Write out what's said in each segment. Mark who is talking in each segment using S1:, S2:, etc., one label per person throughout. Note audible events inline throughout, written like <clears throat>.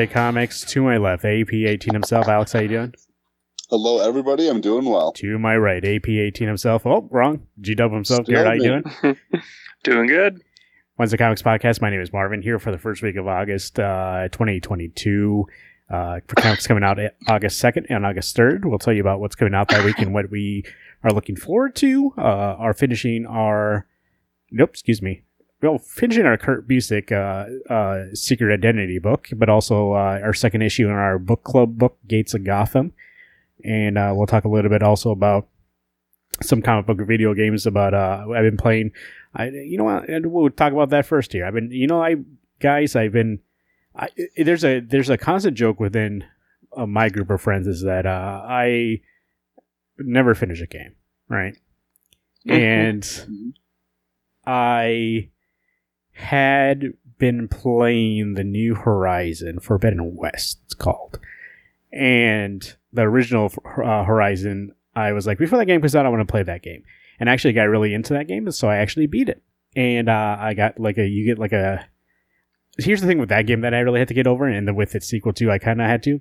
S1: Welcome to Wednesday Comics. To my left, AP18 himself. Alex, how you doing?
S2: Hello, everybody. I'm doing well.
S1: To my right, AP18 himself. Oh, wrong. G-Dub himself.
S2: Still
S1: Garrett, how you doing? <laughs>
S3: Doing good.
S1: Wednesday Comics Podcast. My name is Marvin, here for the first week of August uh, 2022. Uh, for comics coming out August 2nd and August 3rd. We'll tell you about what's coming out that week and what we are looking forward to. Uh, are finishing our, nope, excuse me. Well, finishing our Kurt Busiek uh, uh, Secret Identity book, but also uh, our second issue in our book club book, Gates of Gotham. And uh, we'll talk a little bit also about some comic book video games about uh, I've been playing I, you know what? and We'll talk about that first here. I've been, you know, I guys, I've been. I, there's a there's a constant joke within uh, my group of friends is that uh, I never finish a game, right? And I had been playing the New Horizon Forbidden West. It's called, and the original uh, Horizon. I was like, before that game comes out, I want to play that game and actually got really into that game, and so I actually beat it. And uh, I got like a you get like a. Here's the thing with that game that I really had to get over, and then with its sequel too, I kind of had to,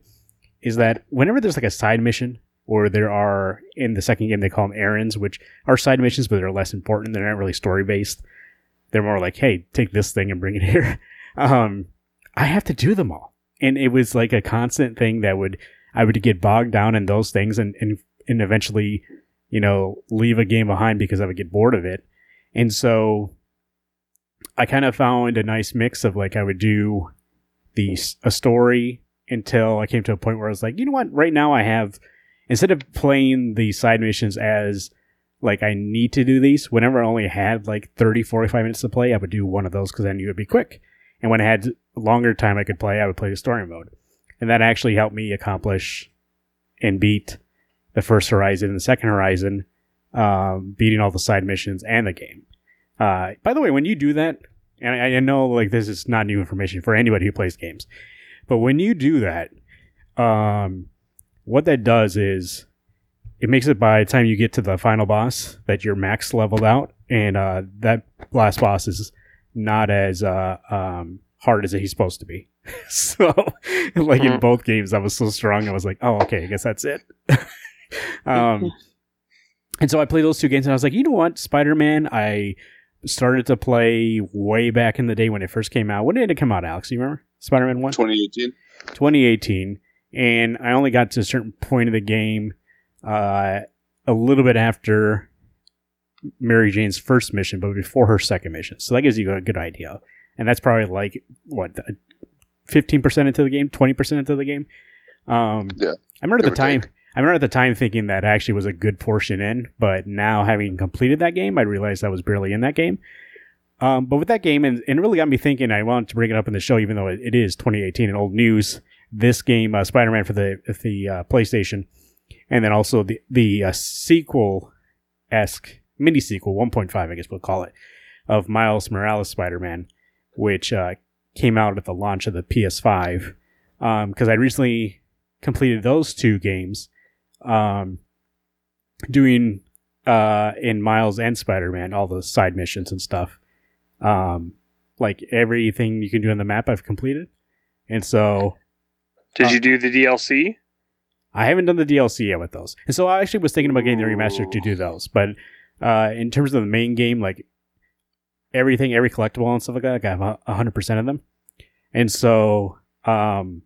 S1: is that whenever there's like a side mission, or there are in the second game they call them errands, which are side missions, but they're less important. They're not really story based. They're more like, hey, take this thing and bring it here. <laughs> Um, I have to do them all, and it was like a constant thing that would I would get bogged down in those things, and and and eventually you know, leave a game behind because I would get bored of it. And so I kind of found a nice mix of like I would do the a story until I came to a point where I was like, you know what, right now I have instead of playing the side missions as like I need to do these, whenever I only had like 30, 45 minutes to play, I would do one of those because I knew it'd be quick. And when I had longer time I could play, I would play the story mode. And that actually helped me accomplish and beat the first Horizon and the second Horizon, um, beating all the side missions and the game. Uh, by the way, when you do that, and I, I know like this is not new information for anybody who plays games, but when you do that, um, what that does is it makes it by the time you get to the final boss that you're max leveled out, and uh, that last boss is not as uh, um, hard as he's supposed to be. <laughs> so, like in
S3: Mhm.
S1: both games, I was so strong. I was like, oh, okay, I guess that's it. <laughs> um, and so I played those two games, and I was like, you know what, Spider Man, I started to play way back in the day when it first came out. When did it come out, Alex? You remember Spider Man One?
S2: 2018.
S1: 2018, and I only got to a certain point of the game uh, a little bit after Mary Jane's first mission, but before her second mission. So that gives you a good idea. And that's probably like what fifteen percent into the game, twenty percent into the game. Um,
S2: Yeah,
S1: I remember at the time.
S2: take.
S1: I remember at the time thinking that actually was a good portion in, but now having completed that game, I realized I was barely in that game. Um, but with that game, and, and it really got me thinking. I wanted to bring it up in the show, even though it, it is 2018 and old news. This game, uh, Spider-Man for the the uh, PlayStation, and then also the the uh, sequel esque mini sequel 1.5, I guess we'll call it, of Miles Morales Spider-Man, which uh, came out at the launch of the PS5. Because I recently completed those two games, um, doing uh, in Miles and Spider-Man all the side missions and stuff. Um, like everything you can do on the map, I've completed, and so
S3: Did
S1: Uh,
S3: you do the DLC?
S1: I haven't done the DLC yet with those. And so I actually was thinking about getting the remaster to do those. But uh, in terms of the main game, like everything, every collectible and stuff like that, like I have a- 100% of them. And so um,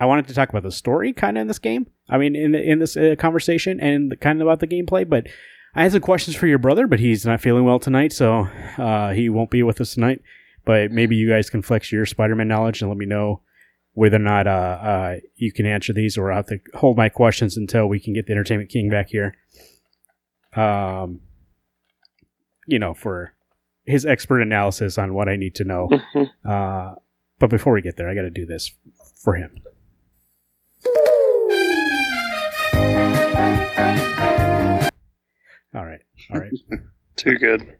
S1: I wanted to talk about the story kind of in this game. I mean, in, in this uh, conversation and kind of about the gameplay. But I had some questions for your brother, but he's not feeling well tonight. So uh, he won't be with us tonight. But maybe you guys can flex your Spider Man knowledge and let me know whether or not uh, uh, you can answer these, or I have to hold my questions until we can get the Entertainment King back here. Um, you know, for his expert analysis on what I need to know. <laughs> Uh, but before we get there, I got to do this for him. All right, all right. <laughs>
S3: Too good.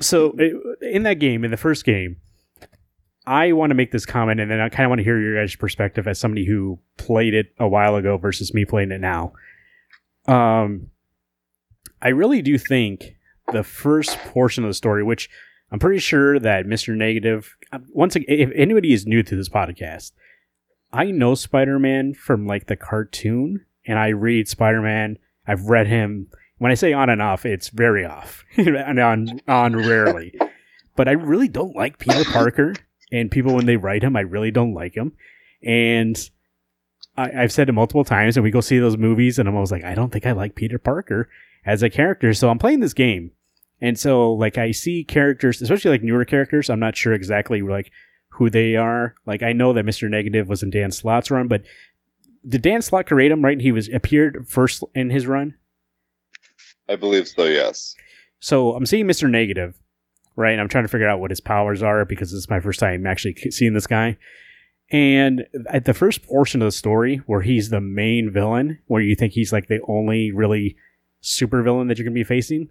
S1: so in that game, in the first game, I want to make this comment, and then I kind of want to hear your guys' perspective as somebody who played it a while ago versus me playing it now. Um, I really do think the first portion of the story, which I'm pretty sure that Mr. Negative, um, once again, if anybody is new to this podcast, I know Spider Man from like the cartoon, and I read Spider Man. I've read him. When I say on and off, it's very off, <laughs> and on on rarely. But I really don't like Peter Parker, and people when they write him, I really don't like him. And I, I've said it multiple times, and we go see those movies, and I'm always like, I don't think I like Peter Parker as a character. So I'm playing this game, and so like I see characters, especially like newer characters. I'm not sure exactly like who they are. Like I know that Mr. Negative was in Dan Slott's run, but did Dan Slott create him? Right, he was appeared first in his run.
S2: I believe so. Yes.
S1: So I'm seeing Mr. Negative, right? And I'm trying to figure out what his powers are because this is my first time actually seeing this guy. And at the first portion of the story, where he's the main villain, where you think he's like the only really super villain that you're going to be facing,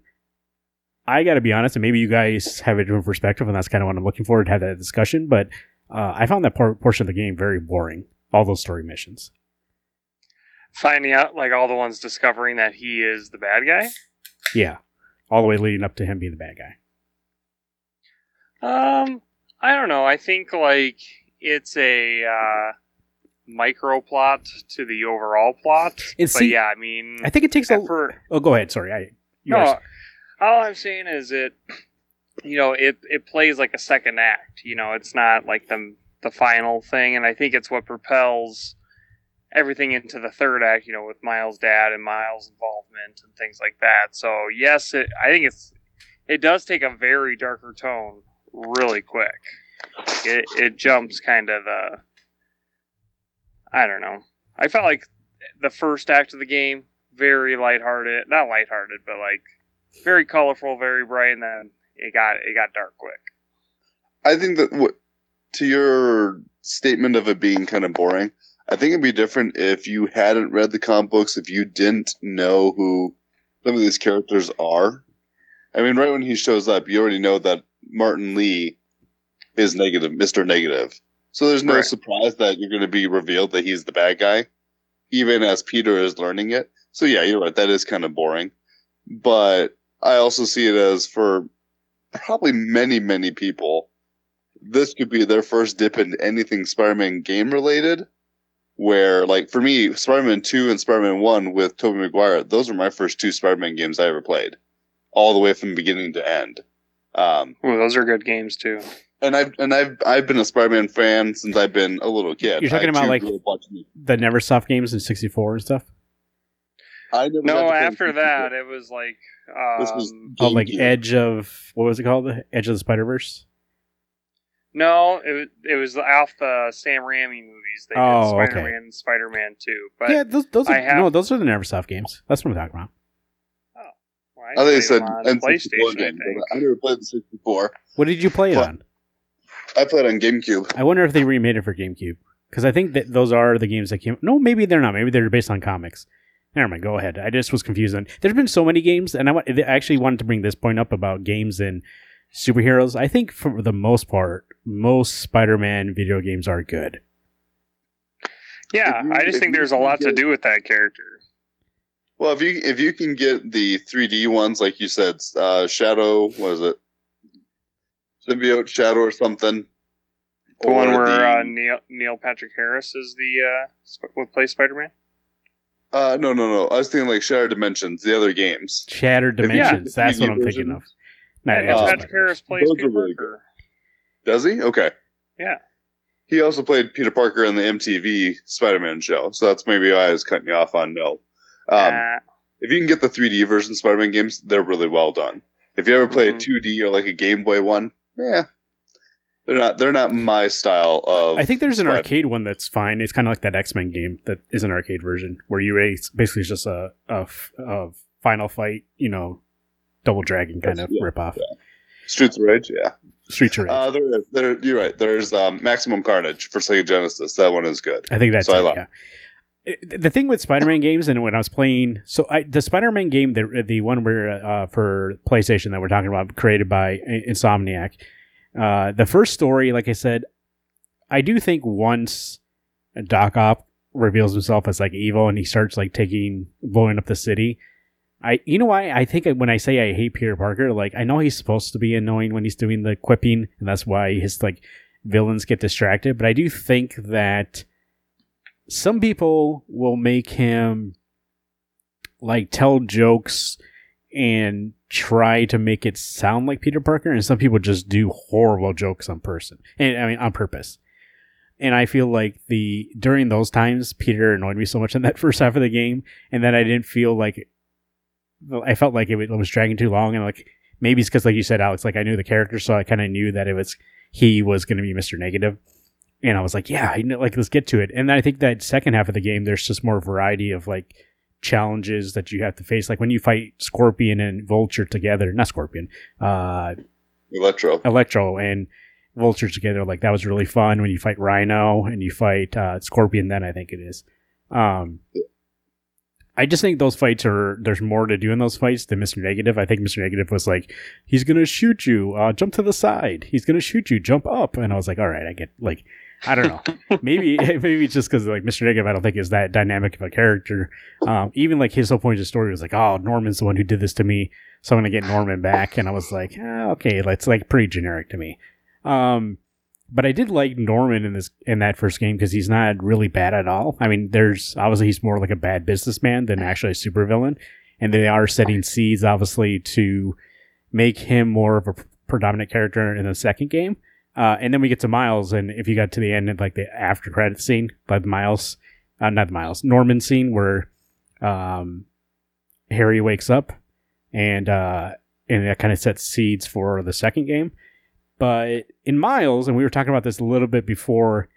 S1: I got to be honest, and maybe you guys have a different perspective, and that's kind of what I'm looking forward to have that discussion. But uh, I found that por- portion of the game very boring. All those story missions.
S3: Finding out, like all the ones discovering that he is the bad guy.
S1: Yeah, all the way leading up to him being the bad guy.
S3: Um, I don't know. I think like it's a uh, micro plot to the overall plot. But
S1: see,
S3: yeah, I mean,
S1: I think it takes a. Oh, go ahead. Sorry, I. You
S3: no, all I'm saying is it, you know, it it plays like a second act. You know, it's not like the the final thing, and I think it's what propels everything into the third act. You know, with Miles' dad and Miles' involvement and things like that. So yes, it, I think it's it does take a very darker tone really quick. It it jumps kind of the. I don't know. I felt like the first act of the game very lighthearted, not lighthearted, but like very colorful, very bright, and then it got it got dark quick.
S2: I think that what to your statement of it being kind of boring, I think it'd be different if you hadn't read the comic books, if you didn't know who some of these characters are. I mean, right when he shows up, you already know that Martin Li is negative, Mr. Negative. So there's no
S3: Right.
S2: surprise that you're going to be revealed that he's the bad guy, even as Peter is learning it. So yeah, you're right. That is kind of boring. But I also see it as for probably many, many people, this could be their first dip into anything Spider-Man game related. Where, like, for me, Spider-Man 2 and Spider-Man 1 with Tobey Maguire, those were my first two Spider-Man games I ever played. All the way from beginning to end. Um,
S3: Ooh, those are good games too.
S2: and I've and I've I've been a Spider-Man fan since I've been a little kid.
S1: You're talking
S2: I,
S1: about, like-
S2: grew
S1: the Neversoft games in 64 and stuff.
S2: I never got
S3: No, after that it was like
S2: This was
S3: um,
S1: Oh, like
S2: GameCube.
S1: Edge of what was it called? The Edge of the Spider Verse.
S3: no, it was it was off the Sam Raimi movies. They
S1: Oh,
S3: did
S1: okay.
S3: Spider Man and Spider Man Two. But
S1: yeah, those those are,
S3: have-
S1: no, those are the Neversoft games. That's what I'm talking about.
S3: Well,
S2: I think
S3: played
S2: it said
S3: them on
S2: N64
S3: PlayStation.
S2: game.
S3: I think.
S2: I never played the 64.
S1: What did you play it on?
S2: I played on GameCube.
S1: I wonder if they remade it for GameCube because I think that those are the games that came. No, maybe they're not. Maybe they're based on comics. Never mind. Go ahead. I just was confused. On, there's been so many games, and I, I actually wanted to bring this point up about games and superheroes. I think for the most part, most Spider-Man video games are good.
S3: Yeah,
S2: you-
S3: I just think there's a lot to do with that character.
S2: Well, if you if you can get the 3D ones, like you said, uh, Shadow, was it? Symbiote Shadow or something.
S3: The one where
S2: the-
S3: uh, Neil Neil Patrick Harris is the uh, sp- what plays Spider Man.
S2: uh, no, no, no. I was thinking like Shattered Dimensions, the other games.
S1: Shattered Dimensions.
S2: if
S1: That's what I'm thinking of. Not
S3: Yeah,
S2: uh,
S3: Patrick
S1: Spider-Verse.
S3: Harris plays
S2: Those
S3: Peter
S2: really
S3: Parker.
S2: Does he? Okay.
S3: Yeah.
S2: He also played Peter Parker in the MTV Spider-Man show, so that's maybe why I was cutting you off on no. Um,
S3: Uh,
S2: if you can get the 3D version Spider-Man games, they're really well done. If you ever play
S3: Mhm.
S2: a 2D or like a Game Boy one, yeah, they're not they're not my style of.
S1: I think there's an
S2: Spider-
S1: arcade one that's fine. It's kind of like that X Men game that is an arcade version where you basically it's just a, a, f- a final fight, you know, double dragon kind of
S2: Yeah,
S1: rip off.
S2: Streets of Rage. Yeah,
S1: Street Rage.
S2: uh, there, there. You're right. There's um, Maximum Carnage for Sega Genesis. That one is good.
S1: I think that's
S2: so I
S1: it,
S2: like-
S1: yeah. The thing with Spider-Man games, and when I was playing, so I, the Spider-Man game, the the one where uh, for PlayStation that we're talking about, created by Insomniac, uh, the first story, like I said, I do think once Doc Ock reveals himself as like evil and he starts like taking blowing up the city, I you know why I think when I say I hate Peter Parker, like I know he's supposed to be annoying when he's doing the quipping, and that's why his like villains get distracted. But I do think that some people will make him like tell jokes and try to make it sound like Peter Parker, and some people just do horrible jokes on person, and I mean on purpose. And I feel like the during those times, Peter annoyed me so much in that <laughs> first half of the game, and then I didn't feel like I felt like it was dragging too long, and like maybe it's because, like you said, Alex, like I knew the character, so I kind of knew that it was he was going to be Mister Negative, and I was like, yeah, like let's get to it. And I think that second half of the game, there's just more variety of like challenges that you have to face, like when you fight Scorpion and Vulture together, not Scorpion, uh,
S2: Electro,
S1: Electro, and Vulture together. Like that was really fun when you fight Rhino and you fight uh, Scorpion. Then I think it is. Um, I just think those fights are there's more to do in those fights than Mr. Negative. I think Mr. Negative was like, he's gonna shoot you, uh, jump to the side. He's gonna shoot you, jump up. And I was like, all right, I get like, I don't know, maybe <laughs> maybe it's just because like Mr. Negative, I don't think is that dynamic of a character. Um, even like his whole point of the story was like, oh, Norman's the one who did this to me, so I'm gonna get Norman back. And I was like, ah, okay, that's like pretty generic to me. Um, but I did like Norman in this in that first game because he's not really bad at all. I mean, there's obviously he's more like a bad businessman than actually a supervillain, and they are setting seeds obviously to make him more of a predominant character in the second game. Uh, and then we get to Miles, and if you got to the end of like the after credit scene, like Miles, uh, not Miles, Norman scene where um, Harry wakes up, and uh, and that kind of sets seeds for the second game. But in Miles, and we were talking about this a little bit before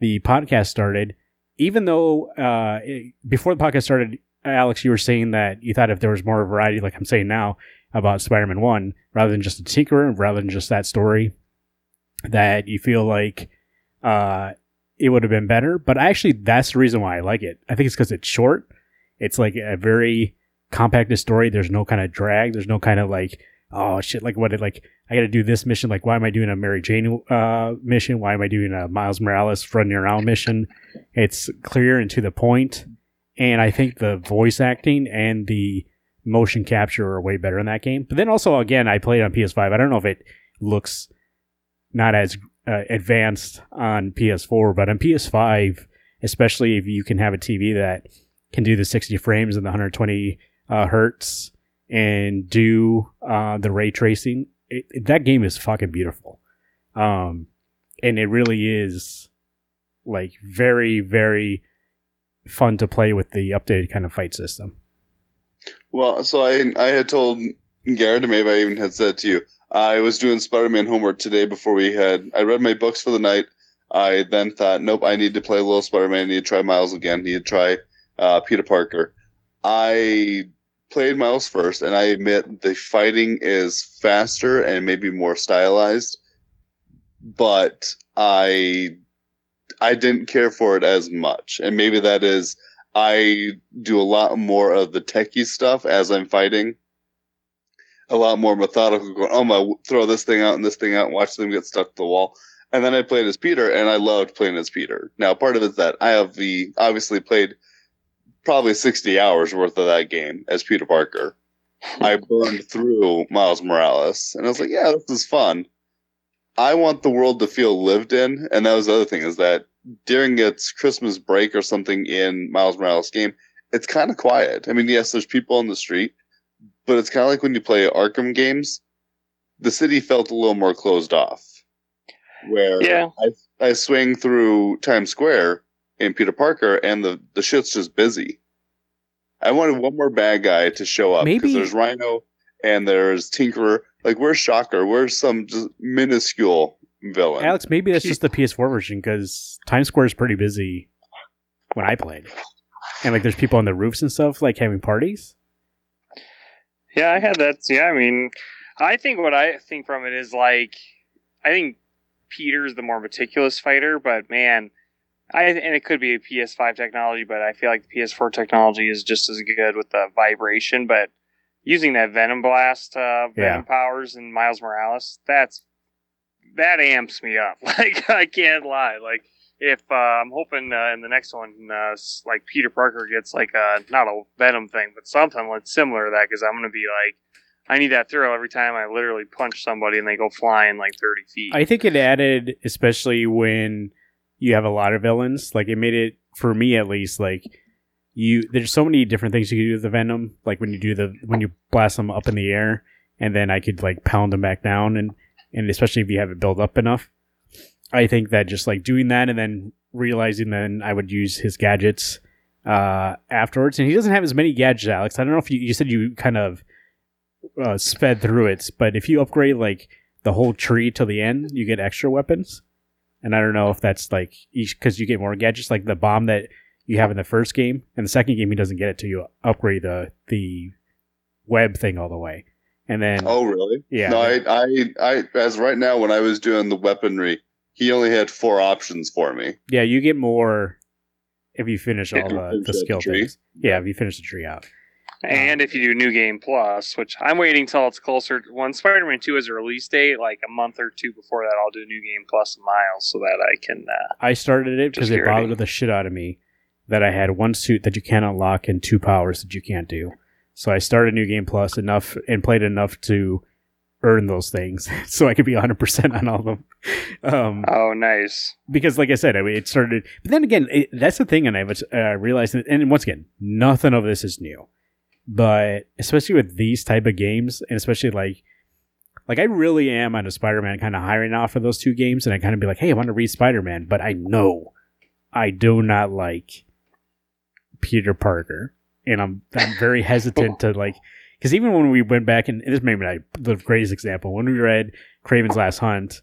S1: the podcast started, even though uh, before the podcast started, Alex, you were saying that you thought if there was more variety, like I'm saying now about Spider Man 1, rather than just a Tinkerer, rather than just that story, that you feel like uh, it would have been better. But actually, that's the reason why I like it. I think it's because it's short. It's like a very compacted story. There's no kind of drag. There's no kind of like oh shit, like what? Like I got to do this mission. Like why am I doing a Mary Jane uh, mission? Why am I doing a Miles Morales running around mission? It's clear and to the point. point, and I think the voice acting and the motion capture are way better in that game. But then also again, I played on PS5. I don't know if it looks not as uh, advanced on PS4, but on PS5, especially if you can have a TV that can do the 60 frames and the 120 uh, hertz and do uh, the ray tracing. It, it, that game is fucking beautiful, um, and it really is like very very fun to play with the updated kind of fight system.
S2: Well, so I I had told Garrett, maybe I even had said to you, I was doing Spider-Man homework today before we had. I read my books for the night. I then thought, nope, I need to play little Spider-Man. I need to try Miles again. I need to try uh, Peter Parker. I played Miles first, and I admit the fighting is faster and maybe more stylized, but I I didn't care for it as much, and maybe that is I do a lot more of the techie stuff as I'm fighting. A lot more methodical, going, oh my, throw this thing out and this thing out and watch them get stuck to the wall. And then I played as Peter, and I loved playing as Peter. Now, part of it is that I have the obviously played probably 60 hours worth of that game as Peter Parker. I burned through Miles Morales and I was like, yeah, this is fun. I want the world to feel lived in. And that was the other thing is that during its Christmas break or something in Miles Morales game, it's kind of quiet. I mean, yes, there's people on the street, but it's kind of like when you play Arkham games. The city felt a little more closed off. Where
S3: yeah.
S2: I, I swing through Times Square in Peter Parker, and the the shit's just busy. I wanted one more bad guy to show up because there's Rhino and there's Tinkerer. Like, where's Shocker? Where's some just minuscule villain?
S1: Alex, maybe that's just the PS4 version because Times Square is pretty busy when I played, and like there's people on the roofs and stuff like having parties.
S3: Yeah, I had that. Yeah, I mean, I think what I think from it is like, I think Peter's the more meticulous fighter, but man, I and it could be a PS5 technology, but I feel like the PS4 technology is just as good with the vibration. But using that Venom Blast, uh, Venom yeah. powers and Miles Morales, that's that amps me up. <laughs> Like I can't lie. Like if uh, I'm hoping uh, in the next one, uh, like Peter Parker gets like a not a Venom thing, but something like similar to that, because I'm gonna be like, I need that thrill every time I literally punch somebody and they go flying like 30 feet.
S1: I think it added, especially when you have a lot of villains. Like it made it for me at least. Like you, there's so many different things you can do with the venom. Like when you do the when you blast them up in the air, and then I could like pound them back down, and and especially if you have it built up enough. I think that just like doing that and then realizing then I would use his gadgets uh, afterwards, and he doesn't have as many gadgets, Alex. I don't know if you, you said you kind of uh, sped through it, but if you upgrade like the whole tree till the end, you get extra weapons. And I don't know if that's like each because you get more gadgets, like the bomb that you have in the first game. And the second game, he doesn't get it till you upgrade the the web thing all the way. And then
S2: Oh, really?
S1: Yeah.
S2: No, I, I, I, as right now, when I was doing the weaponry, he only had four options for me.
S1: yeah, you get more if you finish all the, the skill
S2: tree.
S1: things. Yeah, if you finish the tree out.
S3: and if you do New Game Plus, which I'm waiting till it's closer. When Spider-Man 2 has a release date, like a month or two before that, I'll do New Game Plus and Miles so that I can. Uh,
S1: I started it because it
S3: get ready.
S1: bothered the shit out of me that I had one suit that you can't unlock and two powers that you can't do. So I started New Game Plus enough and played enough to earn those things <laughs> so I could be 100% on all of them. Um,
S3: oh, nice.
S1: because, like I said, I mean, it started. But then again, it, that's the thing, and I was uh, realizing, and once again, nothing of this is new. But especially with these type of games, and especially like, like I really am on a Spider-Man kind of hiring off for those two games, and I kind of be like, hey, I want to read Spider-Man, but I know I do not like Peter Parker, and I'm I'm very <laughs> hesitant to like. Because even when we went back, and this may be the greatest example, when we read Kraven's Last Hunt,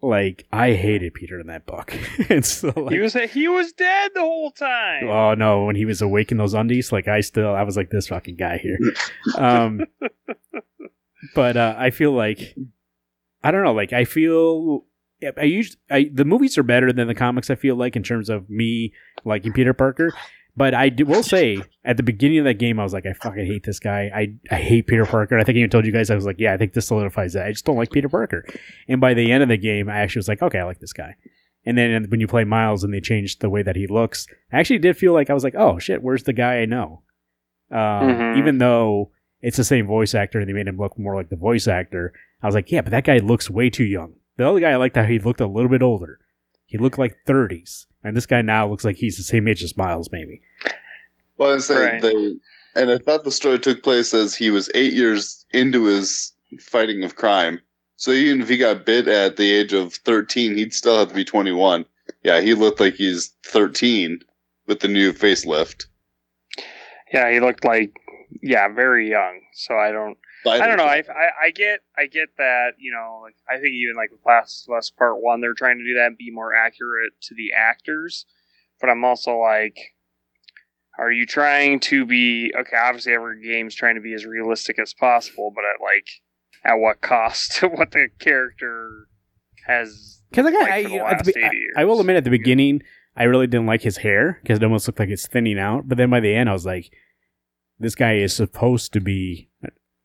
S1: like I hated Peter in that book. <laughs> and so like,
S3: he was he was dead the whole time.
S1: oh no, when he was awake in those undies, like I still I was like this fucking guy here. Um, <laughs> but uh, I feel like I don't know, like I feel I used I the movies are better than the comics. I feel like in terms of me liking Peter Parker. But I do, will say at the beginning of that game, I was like, I fucking hate this guy. I, I hate Peter Parker. I think I even told you guys, I was like, yeah, I think this solidifies that. I just don't like Peter Parker. And by the end of the game, I actually was like, okay, I like this guy. And then when you play Miles and they changed the way that he looks, I actually did feel like I was like, oh shit, where's the guy I know? Um,
S3: Mhm.
S1: Even though it's the same voice actor and they made him look more like the voice actor, I was like, yeah, but that guy looks way too young. The other guy, I liked how he looked a little bit older. He looked like 30s. And this guy now looks like he's the same age as Miles, maybe.
S2: Well, I say
S3: Right.
S2: they, and I thought the story took place as he was eight years into his fighting of crime. So even if he got bit at the age of thirteen, he'd still have to be twenty-one. Yeah, he looked like he's thirteen with the new facelift.
S3: Yeah, he looked like yeah, very young. So I don't I don't know. I, I I get I get that you know like I think even like with Last of Us Part One, they're trying to do that and be more accurate to the actors. But I'm also like, are you trying to be okay? Obviously, every game's trying to be as realistic as possible, but at like at what cost? <laughs> what the character has
S1: Because like,
S3: like
S1: I,
S3: for the
S1: you know, at the
S3: last
S1: be- I, I will admit at the beginning, I really didn't like his hair because it almost looked like it's thinning out. But then by the end, I was like, this guy is supposed to be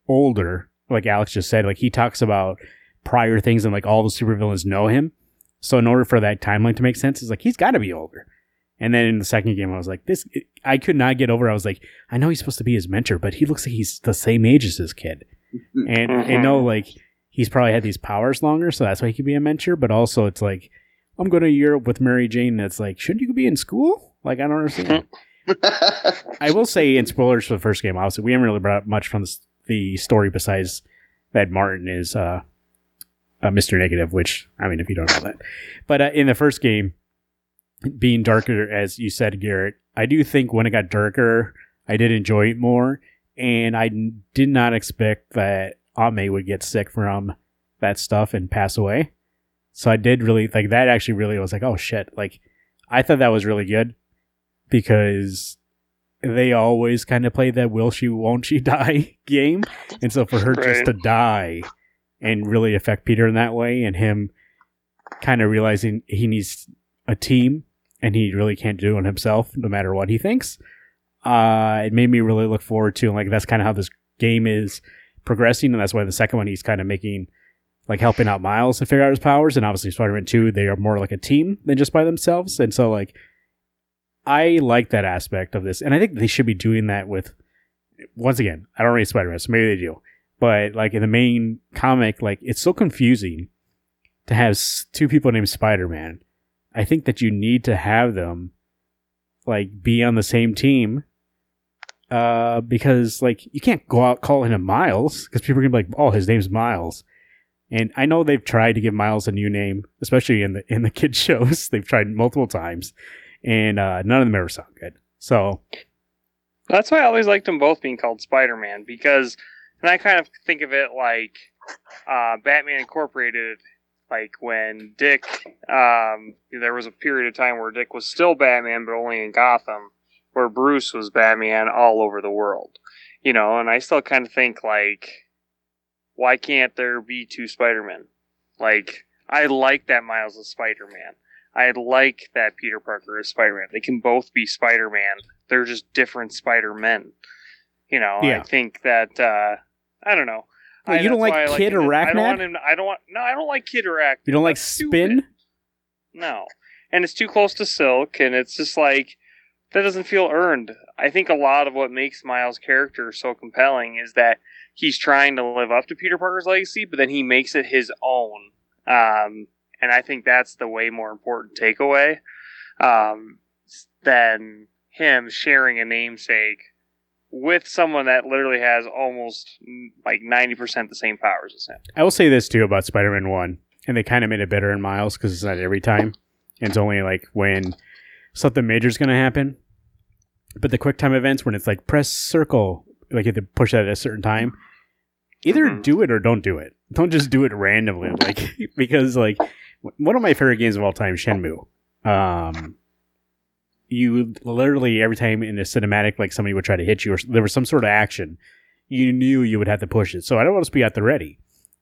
S1: older. Like Alex just said, like he talks about prior things and like all the supervillains know him. So in order for that timeline to make sense, it's like he's got to be older. And then in the second game, I was like, this. I could not get over. I was like, I know he's supposed to be his mentor, but he looks like he's the same age as his kid. And <laughs> I know like he's probably had these powers longer, so that's why he could be a mentor. But also, it's like I'm going to Europe with Mary Jane. That's like, shouldn't you be in school? Like I don't understand. <laughs> I will say in spoilers for the first game, obviously we haven't really brought up much from the, s- the story besides that Martin is uh, Mr. Negative, which I mean, if you don't know that, but uh, in the first game, being darker, as you said, Garrett, I do think when it got darker, I did enjoy it more, and I did not expect that Ame would get sick from that stuff and pass away. So I did really like that. Actually, really was like, oh shit! Like I thought that was really good because they always kind of play that will she won't she <laughs> die game and so for her just to die and really affect peter in that way and him kind of realizing he needs a team and he really can't do it himself no matter what he thinks uh it made me really look forward to like that's kind of how this game is progressing and that's why the second one he's kind of making like helping out Miles to figure out his powers. And obviously, Spider Man Two, they are more like a team than just by themselves. And so, like, I like that aspect of this, and I think they should be doing that with. Once again, I don't read Spider Man, so maybe they do. But like in the main comic, like it's so confusing to have two people named Spider Man. I think that you need to have them like be on the same team uh, because like you can't go out calling him Miles because people are gonna be like, oh, his name's Miles. And I know they've tried to give Miles a new name, especially in the in the <laughs> kid shows. They've tried multiple times, and uh, none of them ever sound good. So
S3: That's why I always liked them both being called Spider Man because, and I kind of think of it like uh, Batman Incorporated. Like when Dick, um, there was a period of time where Dick was still Batman, but only in Gotham, where Bruce was Batman all over the world. You know, and I still kind of think like, why can't there be two Spider-Men? Like, I like that Miles is Spider-Man. I like that Peter Parker is Spider-Man. They can both be Spider-Man they're just different Spider-Men. You know,
S1: Yeah.
S3: I think that uh I don't know.
S1: Well,
S3: I,
S1: you don't like
S3: I
S1: Kid.
S3: I
S1: Arachnid?
S3: don't want him. I don't want. No, I don't like Kid Arachnid.
S1: you don't like
S3: That's
S1: Spin?
S3: stupid. No, and it's too close to Silk, and it's just like that doesn't feel earned. I think a lot of what makes Miles' character so compelling is that he's trying to live up to Peter Parker's legacy, but then he makes it his own. Um, and I think that's the way more important takeaway um, than him sharing a namesake with someone that literally has almost like 90% the same powers as him.
S1: I will say this too about Spider Man One, and they kind of made it better in Miles because it's not every time. It's only like when something major is going to happen. But the quick time events, when it's like press circle, like you have to push that at a certain time, either
S3: Mhm.
S1: do it or don't do it. Don't just do it randomly, like <laughs> because like one of my favorite games of all time, Shenmue. Um, you literally every time in a cinematic, like somebody would try to hit you, or there was some sort of action, you knew you would have to push it. So I don't want to be at the ready.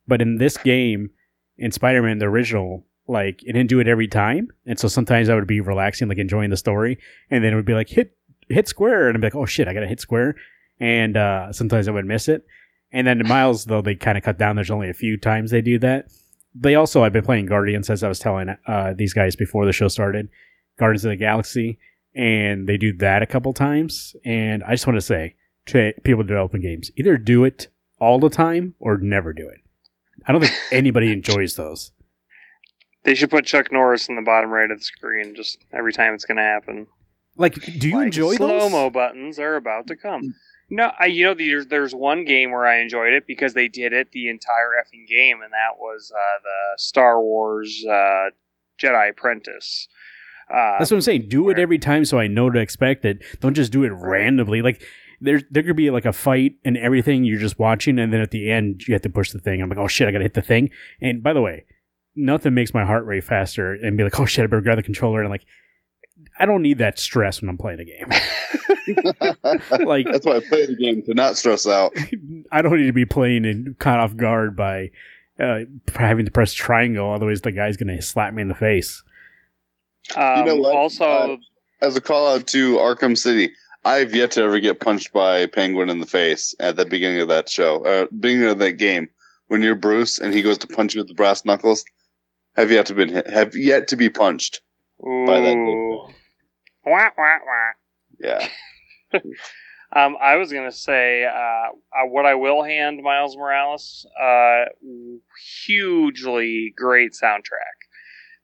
S1: But in this game, in Spider Man, the original, like it didn't do it every time, and so sometimes I would be relaxing, like enjoying the story, and then it would be like hit hit square, and I'd be like, oh shit, I gotta hit square, and uh, sometimes I would miss it. And then the Miles, though they kind of cut down. There's only a few times they do that. They also, I've been playing Guardians as I was telling uh, these guys before the show started, Guardians of the Galaxy, and they do that a couple times. And I just want to say to people developing games, either do it all the time or never do it. I don't think <laughs> anybody enjoys those.
S3: They should put Chuck Norris in the bottom right of the screen just every time it's going to happen.
S1: Like, do you
S3: like,
S1: enjoy
S3: slow mo buttons are about to come. No, I you know there's there's one game where I enjoyed it because they did it the entire effing game, and that was uh, the Star Wars uh, Jedi Apprentice. Uh,
S1: That's what I'm saying. Do it every time so I know to expect it. Don't just do it randomly. Like there there could be like a fight and everything you're just watching and then at the end you have to push the thing. I'm like, oh shit, I gotta hit the thing. And by the way, nothing makes my heart rate faster and be like, oh shit, I better grab the controller and like I don't need that stress when I'm playing a game. <laughs> like
S2: That's why I play the game to not stress out. <laughs>
S1: I don't need to be playing and caught off guard by uh, having to press triangle, otherwise the guy's gonna slap me in the face.
S3: um,
S2: You know what?
S3: Also,
S2: Uh, As a call out to Arkham City, I've yet to ever get punched by a penguin in the face at the beginning of that show, uh, beginning of that game. When you're Bruce and he goes to punch you with the brass knuckles, have yet to been hit, have yet to be punched. by that
S3: ooh. Wah, wah, wah.
S2: Yeah, <laughs>
S3: Um, I was gonna say uh, uh, what I will hand Miles Morales. Uh, hugely great soundtrack.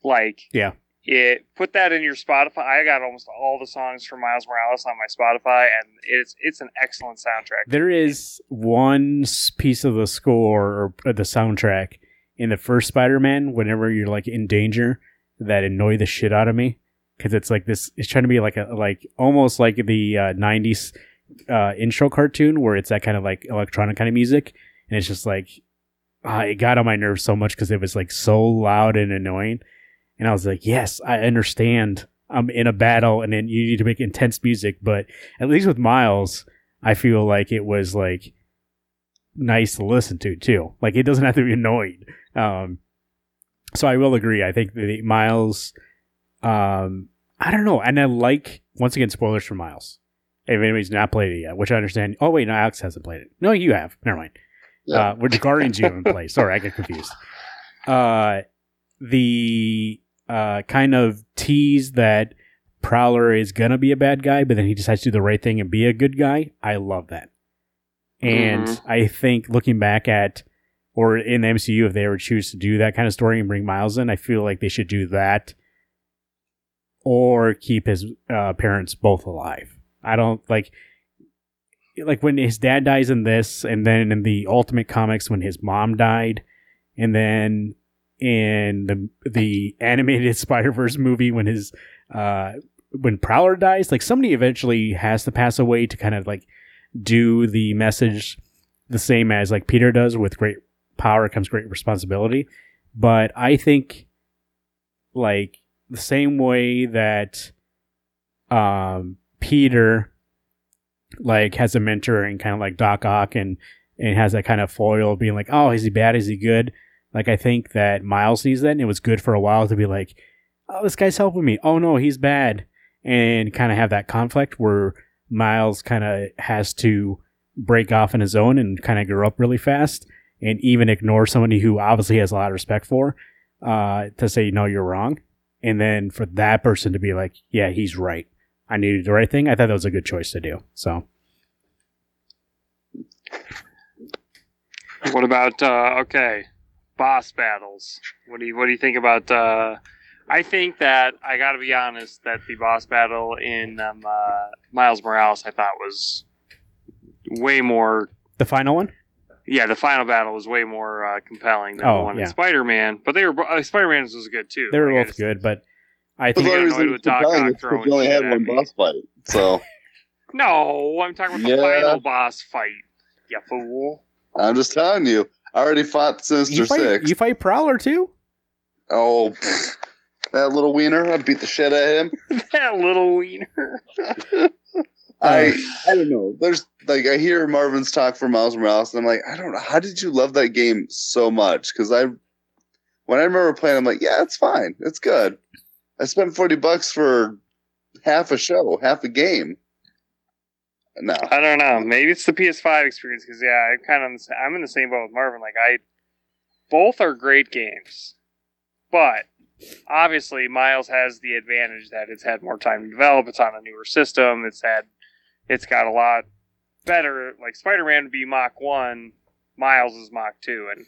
S3: Like
S1: Yeah.
S3: it put that in your Spotify. I got almost all the songs from Miles Morales on my Spotify, and it's it's an excellent soundtrack.
S1: There is one piece of the score or the soundtrack in the first Spider-Man. Whenever you're like in danger, that annoy the shit out of me because it's like this. It's trying to be like a like almost like the uh, '90s uh, intro cartoon where it's that kind of like electronic kind of music, and it's just like uh, it got on my nerves so much because it was like so loud and annoying. And I was like, yes, I understand. I'm in a battle, and then you need to make intense music, but at least with Miles, I feel like it was like nice to listen to too. Like it doesn't have to be annoying. Um, so I will agree. I think the Miles, um, I don't know, and I like once again spoilers for Miles. If anybody's not played it yet, which I understand. Oh wait, no, Alex hasn't played it. No, you have. Never mind.
S2: Yeah.
S1: Uh, the Guardians you haven't <laughs> played. Sorry, I get confused. uh, the uh, kind of tease that Prowler is gonna be a bad guy, but then he decides to do the right thing and be a good guy. I love that, and
S3: Mhm.
S1: I think looking back at or in the MCU, if they ever choose to do that kind of story and bring Miles in, I feel like they should do that or keep his uh, parents both alive. I don't like like when his dad dies in this, and then in the Ultimate Comics when his mom died, and then in the the animated <laughs> Spider Verse movie when his uh when Prowler dies, like somebody eventually has to pass away to kind of like do the message the same as like Peter does with great power comes great responsibility. But I think like the same way that um Peter like has a mentor and kind of like Doc Ock and and has that kind of foil being like, oh, is he bad? Is he good? Like I think that Miles needs that, and it was good for a while to be like, oh, this guy's helping me. Oh no, he's bad, and kind of have that conflict where Miles kind of has to break off on his own and kind of grow up really fast, and even ignore somebody who obviously has a lot of respect for, uh, to say no, you're wrong, and then for that person to be like, yeah, he's right. I needed the right thing. I thought that was a good choice to do. So
S3: What about uh, okay, boss battles? What do you what do you think about? Uh, I think that I got to be honest that the boss battle in um, uh, Miles Morales I thought was way more.
S1: the final one.
S3: Yeah, the final battle was way more uh, compelling than
S1: Oh,
S3: the one
S1: yeah.
S3: in Spider Man. But they were uh, Spider Man's was good too.
S1: They were
S3: Like,
S1: both
S3: just-
S1: good, but I think
S3: the
S2: the
S3: got
S2: only
S3: with Doc Ock throwing
S2: we only had one
S3: me.
S2: boss fight. So <laughs>
S3: No, I'm talking about
S2: Yeah.
S3: the final boss fight. You fool.
S2: I'm just telling you, I already fought Sinister
S1: you fight,
S2: Six.
S1: you fight Prowler too.
S2: Oh, pfft. <laughs> that little wiener! I beat the shit out of him. <laughs>
S3: that little wiener.
S2: I I don't know. There's like I hear Marvin's talk for Miles Morales, and I'm like, I don't know. How did you love that game so much? Because I, when I remember playing, I'm like, yeah, it's fine, it's good. I spent forty bucks for half a show, half a game. No,
S3: I don't know. Maybe it's the PS5 experience because yeah, I kind of I'm in the same boat with Marvin. Like I, both are great games, but obviously Miles has the advantage that it's had more time to develop. It's on a newer system. It's had, it's got a lot better. Like Spider-Man would be Mach one, Miles is Mach two, and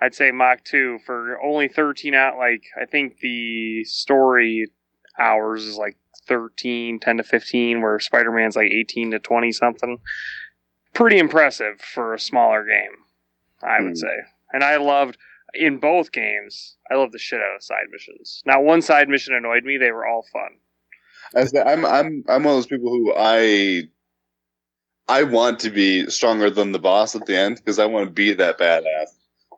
S3: I'd say Mach two for only 13 out. Like I think the story hours is like 13, 10 to 15, where Spider Man's like 18 to 20 something. Pretty impressive for a smaller game, I would
S2: Hmm.
S3: say. And I loved, in both games, I loved the shit out of side missions. Now, one side mission annoyed me, they were all fun.
S2: I say, I'm I'm I'm one of those people who I I want to be stronger than the boss at the end because I want to be that badass.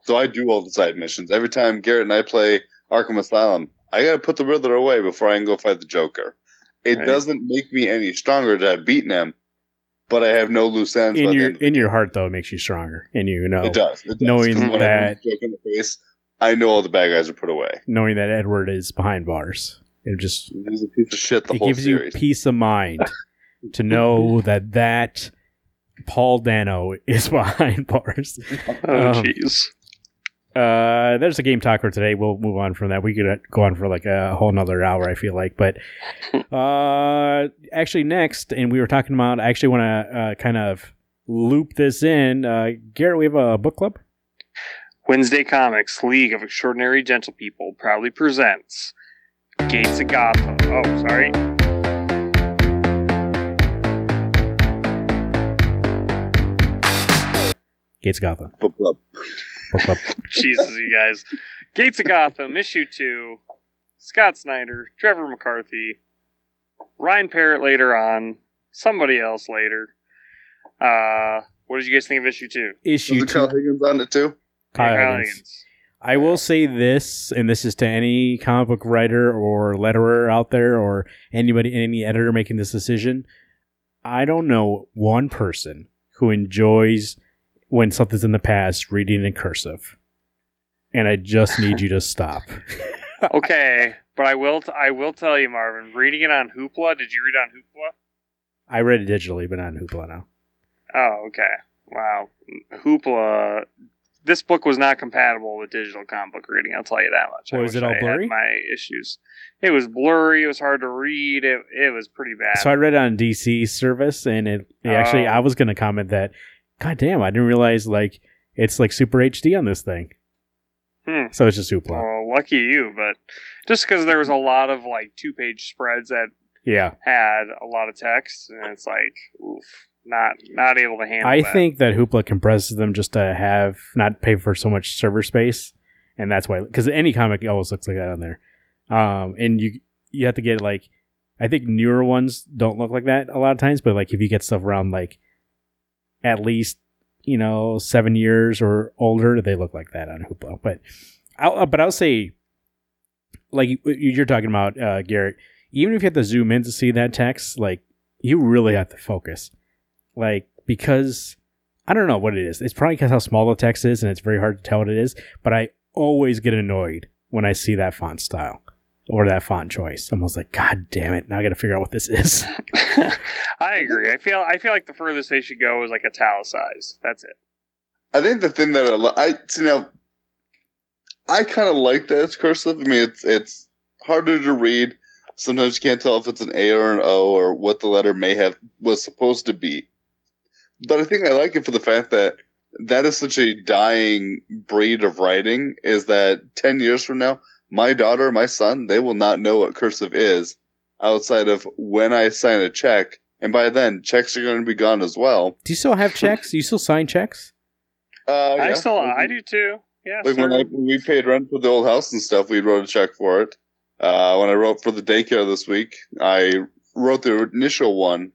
S2: So I do all the side missions. Every time Garrett and I play Arkham Asylum, I gotta put the Riddler away before I can go fight the Joker. It
S3: Right.
S2: doesn't make me any stronger to have beaten him, but I have no loose ends.
S1: In your in your heart, though, it makes you stronger, and you know
S2: it does. It does.
S1: knowing
S2: 'Cause when I
S1: that-
S2: Joker in the face, I know all the bad guys are put away.
S1: knowing that Edward is behind bars. It just
S2: a piece of shit the
S1: it
S2: whole
S1: gives
S2: series.
S1: you peace of mind <laughs> to know that that Paul Dano is <laughs> behind bars. <laughs>
S3: Oh,
S1: Um,
S3: jeez.
S1: Uh, there's a game talker today. We'll move on from that. We could uh, go on for like a whole nother hour. I feel like, but uh, actually, next, and we were talking about. I actually want to uh, kind of loop this in. Uh, Garrett, we have a book club.
S3: Wednesday Comics League of Extraordinary Gentle People proudly presents Gates of Gotham. Oh, sorry.
S1: Gates of Gotham
S2: Book club.
S1: book club. <laughs>
S3: Jesus, you guys. Gates of Gotham, issue two. Scott Snyder, Trevor McCarthy, Ryan Parrott later on, somebody else later. Uh, what did you guys think of issue two?
S1: Issue
S2: Was it Kyle
S1: two.
S2: Higgins on it too?
S1: Kyle
S3: Kyle
S1: Higgins.
S3: Higgins.
S1: I will say this, and this is to any comic book writer or letterer out there, or anybody, any editor making this decision. I don't know one person who enjoys when something's in the past reading in cursive, and I just need you to stop. <laughs>
S3: Okay, but I will t- I will tell you, Marvin. Reading it on Hoopla. Did you read on Hoopla?
S1: I read it digitally, but not in Hoopla now.
S3: Oh, okay. Wow. Hoopla. This book was not compatible with digital comic book reading. I'll tell you that much.
S1: What, was it all
S3: I had
S1: blurry?
S3: My issues. It was blurry. It was hard to read. It it was pretty bad.
S1: So I read it on DC service, and it, it actually
S3: Oh.
S1: I was going to comment that, God damn, I didn't realize like it's like super HD on this thing.
S3: Hmm.
S1: So it's just Hoopla.
S3: Well, lucky you, but just because there was a lot of like two page spreads that
S1: Yeah,
S3: had a lot of text, and it's like, oof, not not able to handle.
S1: I
S3: that.
S1: think that Hoopla compresses them just to have not pay for so much server space, and that's why because any comic always looks like that on there. Um, and you you have to get like I think newer ones don't look like that a lot of times, but like if you get stuff around like at least you know seven years or older, they look like that on Hoopla. But I'll but I'll say like you- you're talking about uh, Garrett. Even if you have to zoom in to see that text, like you really have to focus like because I don't know what it is. It's probably because how small the text is, and it's very hard to tell what it is. But I always get annoyed when I see that font style or that font choice. I'm almost like, God damn it! Now I got to figure out what this is. <laughs> <laughs>
S3: I agree. I feel I feel like the furthest they should go is like italicized. That's it.
S2: I think the thing that I, li- I see now, I kind of like that it's cursive. I mean, it's it's harder to read. Sometimes you can't tell if it's an A or an O or what the letter may have was supposed to be. But I think I like it for the fact that that is such a dying breed of writing. Is that ten years from now, my daughter, my son, they will not know what cursive is outside of when I sign a check, and by then checks are going to be gone as well.
S1: Do you still have <laughs> checks? Do you still sign checks?
S2: Uh,
S3: I still I do too. Yeah.
S2: Like when. I, when we paid rent for the old house and stuff, we wrote a check for it. Uh, when I wrote for the daycare this week, I wrote the initial one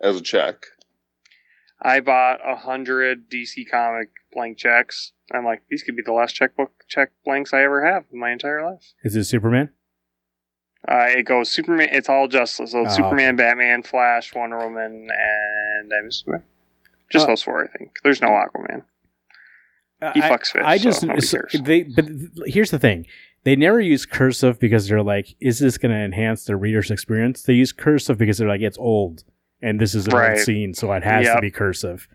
S2: as a check.
S3: I bought a hundred DC comic blank checks. I'm like, these could be the last checkbook check blanks I ever have in my entire life.
S1: Is it Superman?
S3: Uh, it goes Superman. It's all Justice. So
S1: Oh,
S3: Superman, Batman, Flash, Wonder Woman, and I'm Superman. Just
S1: Oh.
S3: those four, I think. There's no Aquaman. He
S1: I-
S3: fucks fish.
S1: I
S3: so
S1: just so
S3: cares.
S1: they but here's the thing. They never use cursive because they're like, is this going to enhance the reader's experience? They use cursive because they're like, it's old and this is an
S3: Right.
S1: scene, so it has to be cursive.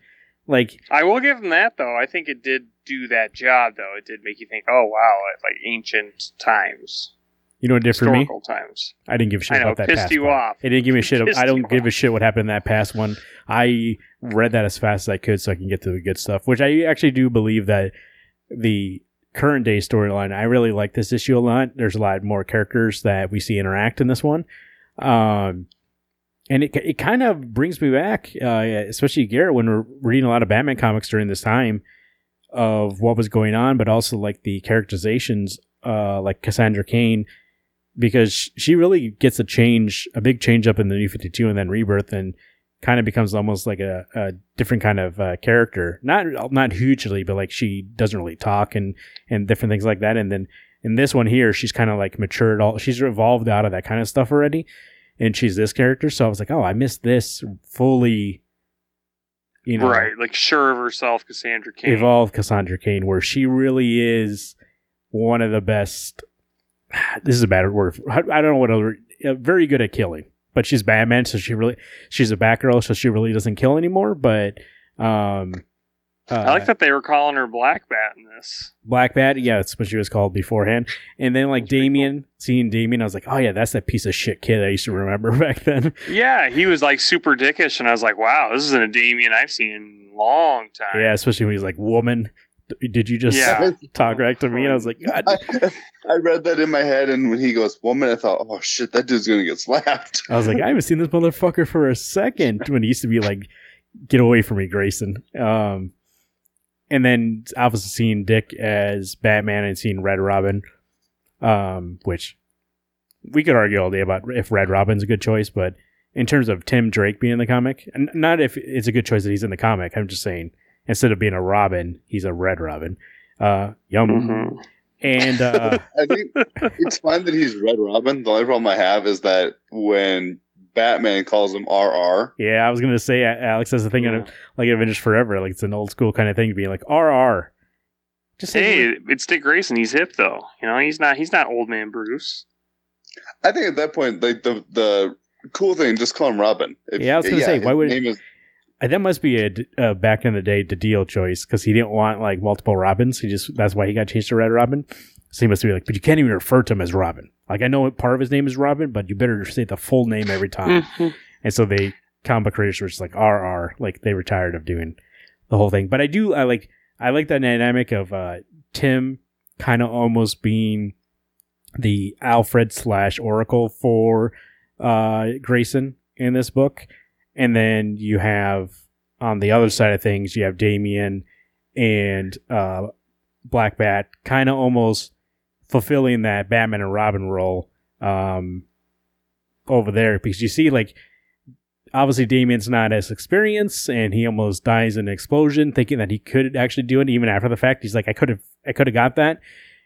S1: Like,
S3: I will give them that though. I think it did do that job though. It did make you think, oh wow, like ancient times,
S1: you know what did for me?
S3: historical times.
S1: I didn't give a shit
S3: I know,
S1: about that
S3: pissed
S1: past
S3: you
S1: one.
S3: off.
S1: It didn't give me a shit. <laughs> I don't give a shit what happened in that past one. I read that as fast as I could so I can get to the good stuff, which I actually do believe that the current day storyline, I really like this issue a lot. There's a lot more characters that we see interact in this one. Um, and it, it kind of brings me back, uh, especially Garrett, when we're reading a lot of Batman comics during this time of what was going on, but also like the characterizations, uh, like Cassandra Cain, because she really gets a change, a big change up in the New 52 and then Rebirth and kind of becomes almost like a, a different kind of uh, character. Not, not hugely, but like she doesn't really talk and, and different things like that. And then in this one here, she's kind of like matured all, she's evolved out of that kind of stuff already. And she's this character. So I was like, oh, I missed this fully, you know,
S3: right, like sure of herself, Cassandra King.
S1: evolved Cassandra Cain, where she really is one of the best. <sighs> This is a bad word. I I don't know what other. Very good at killing, but she's Batman, so she really she's a Batgirl, so she really doesn't kill anymore. But um, uh,
S3: I like that they were calling her Black Bat in this.
S1: Black Bat. Yeah, that's what she was called beforehand. And then like
S3: That's pretty
S1: Damian, seeing Damian, I was like, oh yeah, that's that piece of shit kid I used to remember <laughs> back then.
S3: Yeah, he was like super dickish, and I was like, wow, this isn't a Damian I've seen in a long time.
S1: Yeah, especially when he's like, woman. Did you just
S3: Yeah. <laughs>
S1: talk back to me? And I was like, God,
S2: I, I read that in my head, and when he goes woman, I thought, oh shit, that dude's gonna get slapped.
S1: I was like, I haven't seen this motherfucker for a second when he used to be like, get away from me, Grayson. Um, and then obviously seeing Dick as Batman and seeing Red Robin, um, which we could argue all day about if Red Robin's a good choice, but in terms of Tim Drake being in the comic, and not if it's a good choice that he's in the comic, I'm just saying instead of being a Robin, he's a Red Robin. Uh, yum.
S3: Mhm.
S1: And uh, <laughs>
S2: I think it's fine that he's Red Robin. The only problem I have is that when Batman calls him RR,
S1: yeah, I was gonna say Alex has a thing
S3: Yeah.
S1: of like Avengers Forever, like it's an old school kind of thing, being like RR. Just say
S3: Hey, it's Dick Grayson. He's hip though. You know, he's not. He's not old man Bruce.
S2: I think at that point, like the the cool thing, just call him Robin. If-
S1: Yeah, I was gonna say, why would-
S2: name is
S1: that must be a uh, back in the day the deal choice because he didn't want like multiple Robins. He just that's why he got changed to Red Robin. So he must be like, but you can't even refer to him as Robin. Like I know part of his name is Robin, but you better say the full name every time.
S3: Mhm.
S1: And so they comic book creators were just like RR, like they were tired of doing the whole thing. But I do I like I like that dynamic of uh Tim kind of almost being the Alfred slash Oracle for uh Grayson in this book. And then you have on the other side of things, you have Damian and uh Black Bat kind of almost fulfilling that Batman and Robin role um over there. Because you see like obviously Damian's not as experienced and he almost dies in an explosion thinking that he could actually do it even after the fact. He's like I could have I could have got that.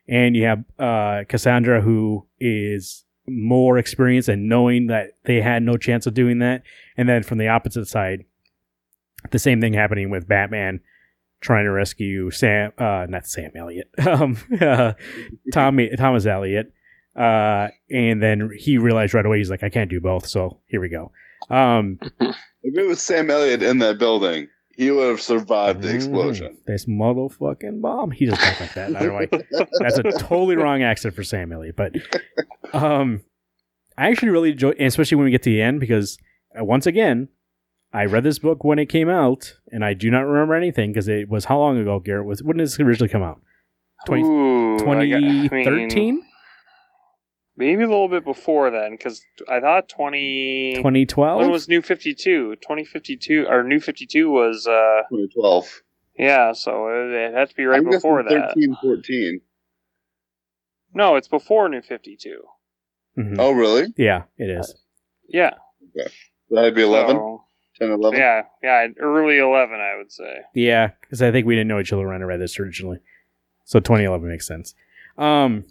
S1: And you have uh Cassandra who is more experienced and knowing that they had no chance of doing that. And then from the opposite side the same thing happening with Batman trying to rescue Sam uh not Sam Elliott <laughs> um uh, Tommy Thomas Elliott uh and then he realized right away he's like I can't do both so here we go um
S2: If it was Sam Elliott in that building, he would have survived the explosion.
S1: Mm, this motherfucking bomb. He just talks like that. I don't know why. That's a totally wrong accent for Sam Elliott. But um, I actually really enjoy, especially when we get to the end, because uh, once again, I read this book when it came out, and I do not remember anything because it was how long ago, Garrett? Was when did this originally come out? 20
S3: Ooh, I I mean,
S1: 2013,
S3: maybe a little bit before then, because I thought 20.
S1: 2012.
S3: When was New 52? 2052, or New 52 was, uh,
S2: 2012.
S3: yeah, so it, it had to be right
S2: I'm guessing
S3: before that.
S2: 13, 14.
S3: No, it's before New 52.
S1: Mhm.
S2: Oh, really?
S1: Yeah, it is.
S3: Yeah.
S2: That'd be 11?
S3: So,
S2: 10, 11?
S3: yeah, yeah, early 11, I would say.
S1: Yeah, because I think we didn't know each other when I read this originally, so 2011 makes sense. Um,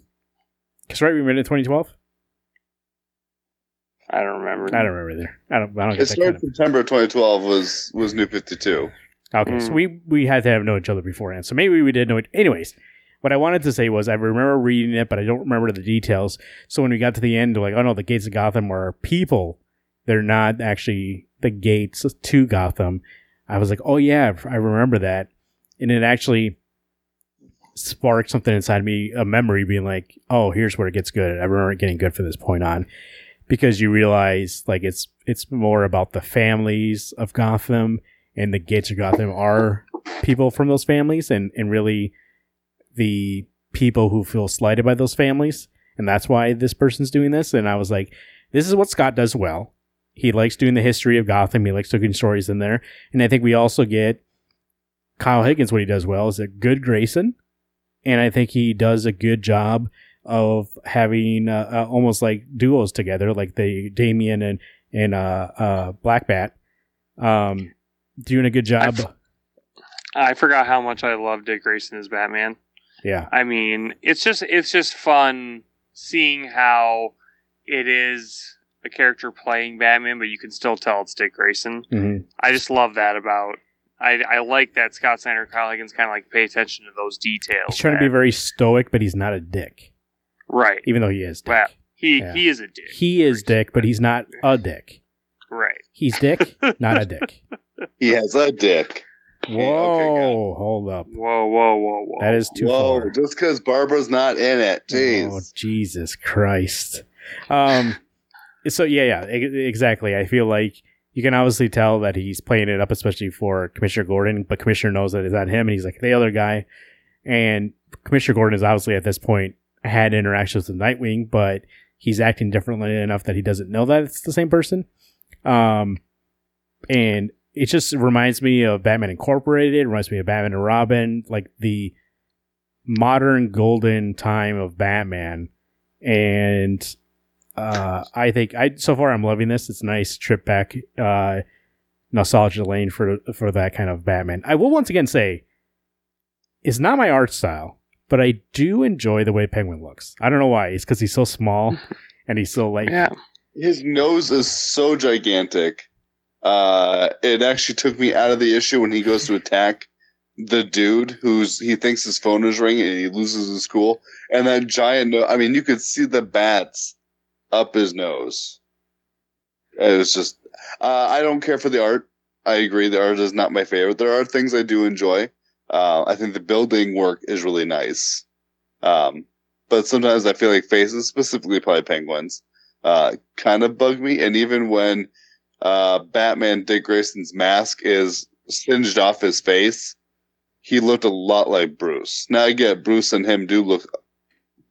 S1: because right, we read it in 2012.
S3: I don't remember.
S1: I don't remember either. I don't. I don't
S2: It
S1: get that kind
S2: started
S1: of.
S2: September 2012 was was New 52.
S1: Okay, so
S3: Mm.
S1: we we had to have known each other beforehand. So maybe we did know it. Anyways, what I wanted to say was I remember reading it, but I don't remember the details. So when we got to the end, like, oh no, the gates of Gotham are people. They're not actually the gates to Gotham. I was like, oh yeah, I remember that, and it actually sparked something inside me, a memory being like, oh, here's where it gets good. I remember getting good from this point on. Because you realize like it's it's more about the families of Gotham and the gates of Gotham are people from those families and, and really the people who feel slighted by those families. And that's why this person's doing this. And I was like, this is what Scott does well. He likes doing the history of Gotham. He likes taking stories in there. And I think we also get Kyle Higgins, what he does well is a good Grayson. And I think he does a good job of having uh, uh, almost like duos together, like the Damian and, and uh, uh, Black Bat. Um, doing a good job.
S3: f- I forgot how much I love Dick Grayson as Batman.
S1: yeah.
S3: I mean, it's just it's just fun seeing how it is a character playing Batman, but you can still tell it's Dick Grayson.
S1: hmm
S3: I just love that about. I, I like that Scott Snyder and Kyle Higgins kind of like pay attention to those details.
S1: He's trying to be very stoic, but he's not a dick.
S3: right.
S1: Even though he is dick.
S3: Well, he
S1: Yeah.
S3: he is a dick.
S1: he is dick, but he's not a dick.
S3: right.
S1: He's dick, <laughs> not a dick.
S2: He has a dick.
S1: Whoa,
S2: okay,
S1: hold up.
S3: Whoa, whoa, whoa, whoa.
S1: That is too
S2: Whoa,
S1: far.
S2: just because Barbara's not in it. Jeez.
S1: Oh, Jesus Christ. Um. So yeah, yeah, exactly. I feel like you can obviously tell that he's playing it up, especially for Commissioner Gordon. But Commissioner knows that it's not him, and he's like the other guy. And Commissioner Gordon is obviously at this point had interactions with Nightwing, but he's acting differently enough that he doesn't know that it's the same person. Um, and it just reminds me of Batman Incorporated. Reminds me of Batman and Robin, like the modern golden time of Batman. And uh, I think I so far I'm loving this. It's a nice trip back uh, nostalgia lane for for that kind of Batman. I will once again say, it's not my art style, but I do enjoy the way Penguin looks. I don't know why. It's because he's so small <laughs> and he's so like
S3: Yeah.
S2: His nose is so gigantic. Uh, it actually took me out of the issue when he goes to attack the dude who's he thinks his phone is ringing and he loses his cool. And that giant nose, I mean, you could see the bats up his nose. It was just, uh, I don't care for the art. I agree. The art is not my favorite. There are things I do enjoy. Uh, I think the building work is really nice. Um, but sometimes I feel like faces, specifically probably penguins, uh, kind of bug me. And even when uh, Batman Dick Grayson's mask is singed off his face, he looked a lot like Bruce. Now I get Bruce and him do look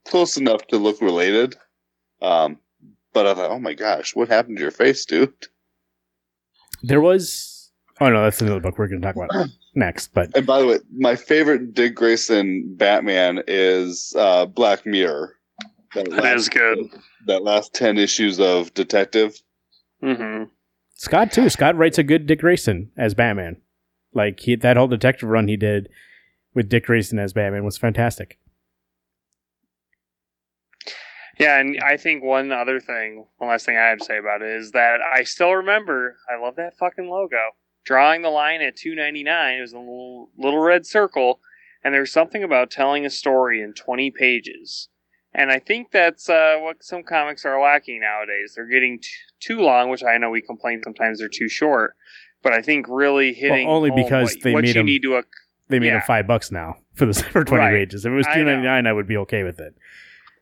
S2: close enough to look related. Um, but I thought, oh my gosh, what happened to your face, dude?
S1: There was. Oh no, that's another book we're going to talk about <clears throat> next. But
S2: And by the way, my favorite Dick Grayson Batman is uh, Black Mirror. That
S3: That is good.
S2: That last ten issues of Detective.
S3: hmm
S1: Scott too. Scott writes a good Dick Grayson as Batman. Like he, that whole detective run he did with Dick Grayson as Batman was fantastic.
S3: Yeah, and I think one other thing, one last thing I have to say about it is that I still remember. I love that fucking logo. Drawing the line at two ninety nine. It was a little little red circle, and there's something about telling a story in twenty pages. And I think that's uh, what some comics are lacking nowadays. They're getting t- too long, which I know we complain sometimes they're too short. But I think really hitting
S1: only
S3: home
S1: because
S3: what,
S1: they
S3: what
S1: made
S3: you
S1: 'em-
S3: need to ac-
S1: They made
S3: Yeah.
S1: him five bucks now for the <laughs> for twenty
S3: Right.
S1: pages. If it was two ninety nine, I would be okay with it.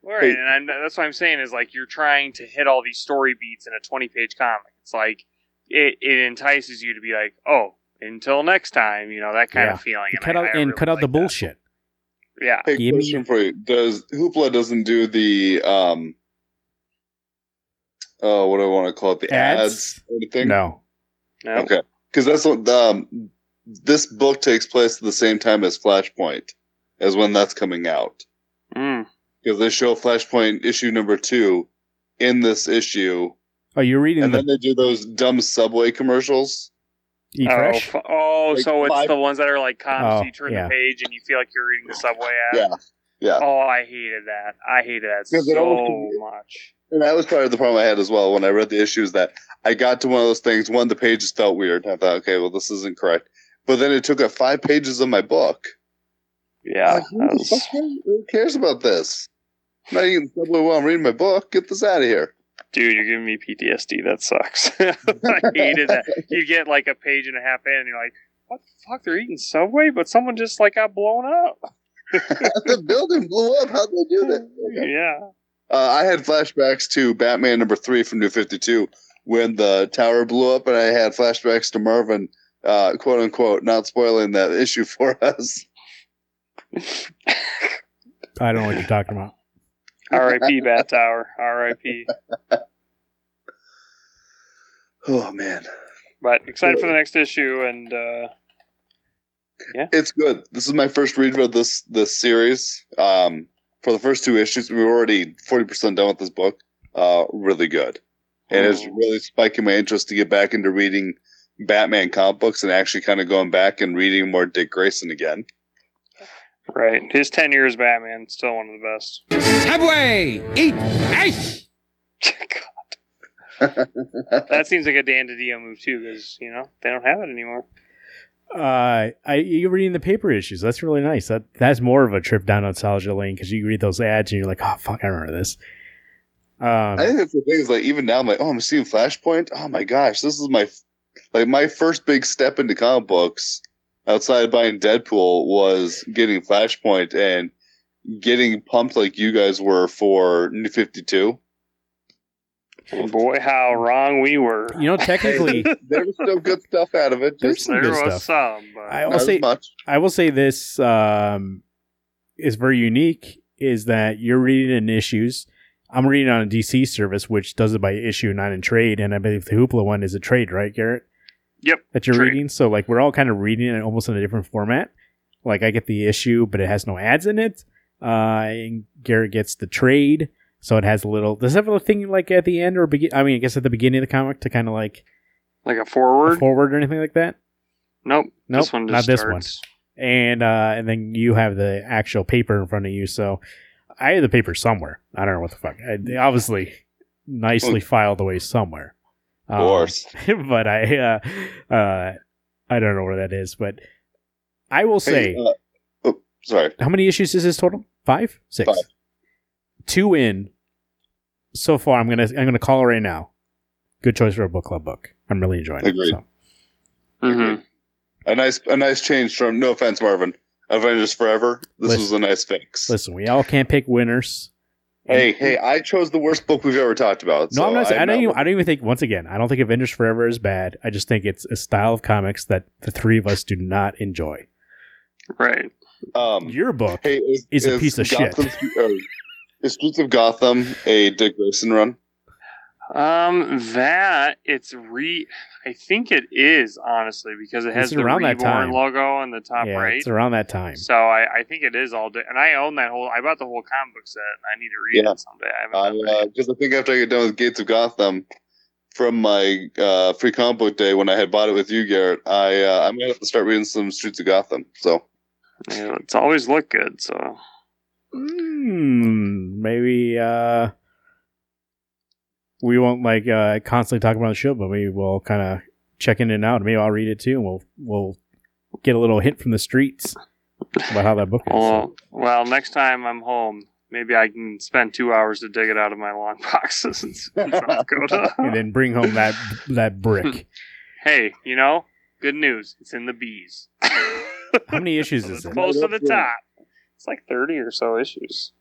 S3: Right,
S2: Hey.
S3: and I'm, that's what I'm saying is like you're trying to hit all these story beats in a 20 page comic. It's like it, it entices you to be like, oh, until next time, you know that kind
S1: Yeah.
S3: of feeling.
S1: cut
S3: I-
S1: out
S3: I
S1: and
S3: really
S1: cut out
S3: like
S1: the
S3: that.
S1: bullshit.
S3: Yeah,
S2: Hey,
S1: Give me-
S2: question for you: Does Hoopla doesn't do the um? Oh, what do I want to call it? The
S1: Ads?
S2: ads, or anything?
S1: No,
S3: no,
S2: Okay, because that's what um. This book takes place at the same time as Flashpoint, as when that's coming out.
S3: Mm.
S2: Because they show Flashpoint issue number two in this issue,
S1: oh, you're reading
S2: and
S1: the
S2: then they do those dumb Subway commercials.
S1: E
S3: Oh, f- oh,
S2: Like
S3: so it's
S2: five-
S3: the ones that are like comics.
S1: Oh,
S3: you turn
S1: yeah.
S3: the page and you feel like you're reading the subway ad.
S2: Yeah, yeah.
S3: Oh, I hated that. I hated that
S2: Because it
S3: so much.
S2: And that was part of the problem I had as well when I read the issues that I got to one of those things. One, the pages felt weird. I thought, okay, well, this isn't correct. But then it took up five pages of my book.
S3: Yeah,
S2: Like, who,
S3: was-
S2: who cares about this? I'm not eating Subway while I'm reading my book. Get this out of here.
S3: dude, you're giving me PTSD. That sucks. <laughs> I hated that. You get like a page and a half in, and you're like, "What the fuck? They're eating Subway, but someone just like got blown up." <laughs>
S2: the building blew up. How'd they do that? <laughs>
S3: Yeah.
S2: Uh, I had flashbacks to Batman number three from New 52 when the tower blew up, and I had flashbacks to Marvin, uh, quote unquote, not spoiling that issue for us.
S1: I don't know what you're talking about.
S3: R.I.P. Bat Tower. R.I.P. <laughs>
S2: Oh, man.
S3: But excited for the next issue, and uh,
S2: It's good. This is my first read of this this series. Um, for the first two issues, we were already 40% done with this book. Uh, really good. And it's
S3: Oh.
S2: really spiking my interest to get back into reading Batman comic books and actually kind of going back and reading more Dick Grayson again.
S3: Right, his ten years Batman still one of the best.
S4: Subway! Eat ice!
S3: God, <laughs> that seems like a Dan DiDio move too, because you know they don't have it anymore.
S1: Uh, I you're reading the paper issues. That's really nice. That that's more of a trip down nostalgia lane because you read those ads and you're like, oh fuck, I remember this. Um,
S2: I think that's the thing is like even now I'm like, oh, I'm seeing Flashpoint. Oh my gosh, this is my like my first big step into comic books outside of buying Deadpool was getting Flashpoint and getting pumped like you guys were for New Fifty Two.
S3: Boy, how wrong we were.
S1: you know, technically, <laughs>
S2: There was still good stuff out of it.
S1: There's some
S3: there
S1: good
S3: was
S1: stuff.
S3: some, but
S1: I
S2: not
S1: will
S2: as
S1: say
S2: much.
S1: I will say this um, is very unique. Is that you're reading in issues? I'm reading on a DC service, which does it by issue, not in trade. And I believe the Hoopla one is a trade, right, Garrett?
S3: Yep,
S1: That you're
S3: trade.
S1: reading. So like we're all kind of reading it almost in a different format. Like I get the issue, but it has no ads in it. Uh, and Garrett gets the trade, so it has a little. Does it have a thing like at the end or begin? I mean, I guess at the beginning of the comic to kind of like
S3: like a forward.
S1: forward or anything like that.
S3: nope,
S1: Nope,
S3: this one
S1: not
S3: just
S1: this one. and uh, and then you have the actual paper in front of you. So I have the paper somewhere. I don't know what the fuck. I, obviously nicely filed away somewhere.
S2: Of course.
S1: Um, <laughs> but I uh, uh, I don't know where that is. But I will say,
S2: Hey, uh, oh, sorry.
S1: how many issues is this total? Five, six,
S2: Five.
S1: two in. So far, I'm gonna I'm gonna call it right now. Good choice for a book club book. I'm really enjoying
S2: Agreed.
S1: it. So.
S3: Mhm.
S2: A nice, a nice change from. No offense, Marvin. Avengers Forever. This
S1: Listen.
S2: was a nice fix.
S1: Listen, we all can't pick winners.
S2: Hey, hey! I chose the worst book we've ever talked about.
S1: No,
S2: so
S1: I'm not. saying- I don't. Even, I don't even think. Once again, I don't think Avengers Forever is bad. I just think it's a style of comics that the three of us do not enjoy.
S3: Right.
S2: Um,
S1: Your book,
S2: hey, is,
S1: is a piece of shit.
S2: Gotham, or is Streets of Gotham a Dick Grayson run?
S3: Um, that it's re. I think it is honestly because it has
S1: It's
S3: the
S1: around that
S3: reborn
S1: time.
S3: logo on the top
S1: yeah,
S3: right.
S1: it's around that time.
S3: So I, I think it is all day, and I own that whole. I bought the whole comic book set, and I need to read
S2: Yeah.
S3: it someday. I haven't. done
S2: I think after I get done with Gates of Gotham from my uh, free comic book day when I had bought it with you, Garrett, I uh, I might have to start reading some Streets of Gotham. So.
S3: Yeah, it's always looked good. So
S1: Hmm, maybe uh, we won't like uh, constantly talk about the show, but maybe we'll kind of check in and out. Maybe I'll read it too, and we'll we'll get a little hint from the streets about how that book is.
S3: well, well, next time I'm home, maybe I can spend two hours to dig it out of my long <laughs> boxes in South Dakota.
S1: and then bring home that that brick. <laughs>
S3: hey, you know, good news. It's in the bees.
S1: How many issues is
S3: it's
S1: it?
S3: close to the top. It's like thirty or so issues.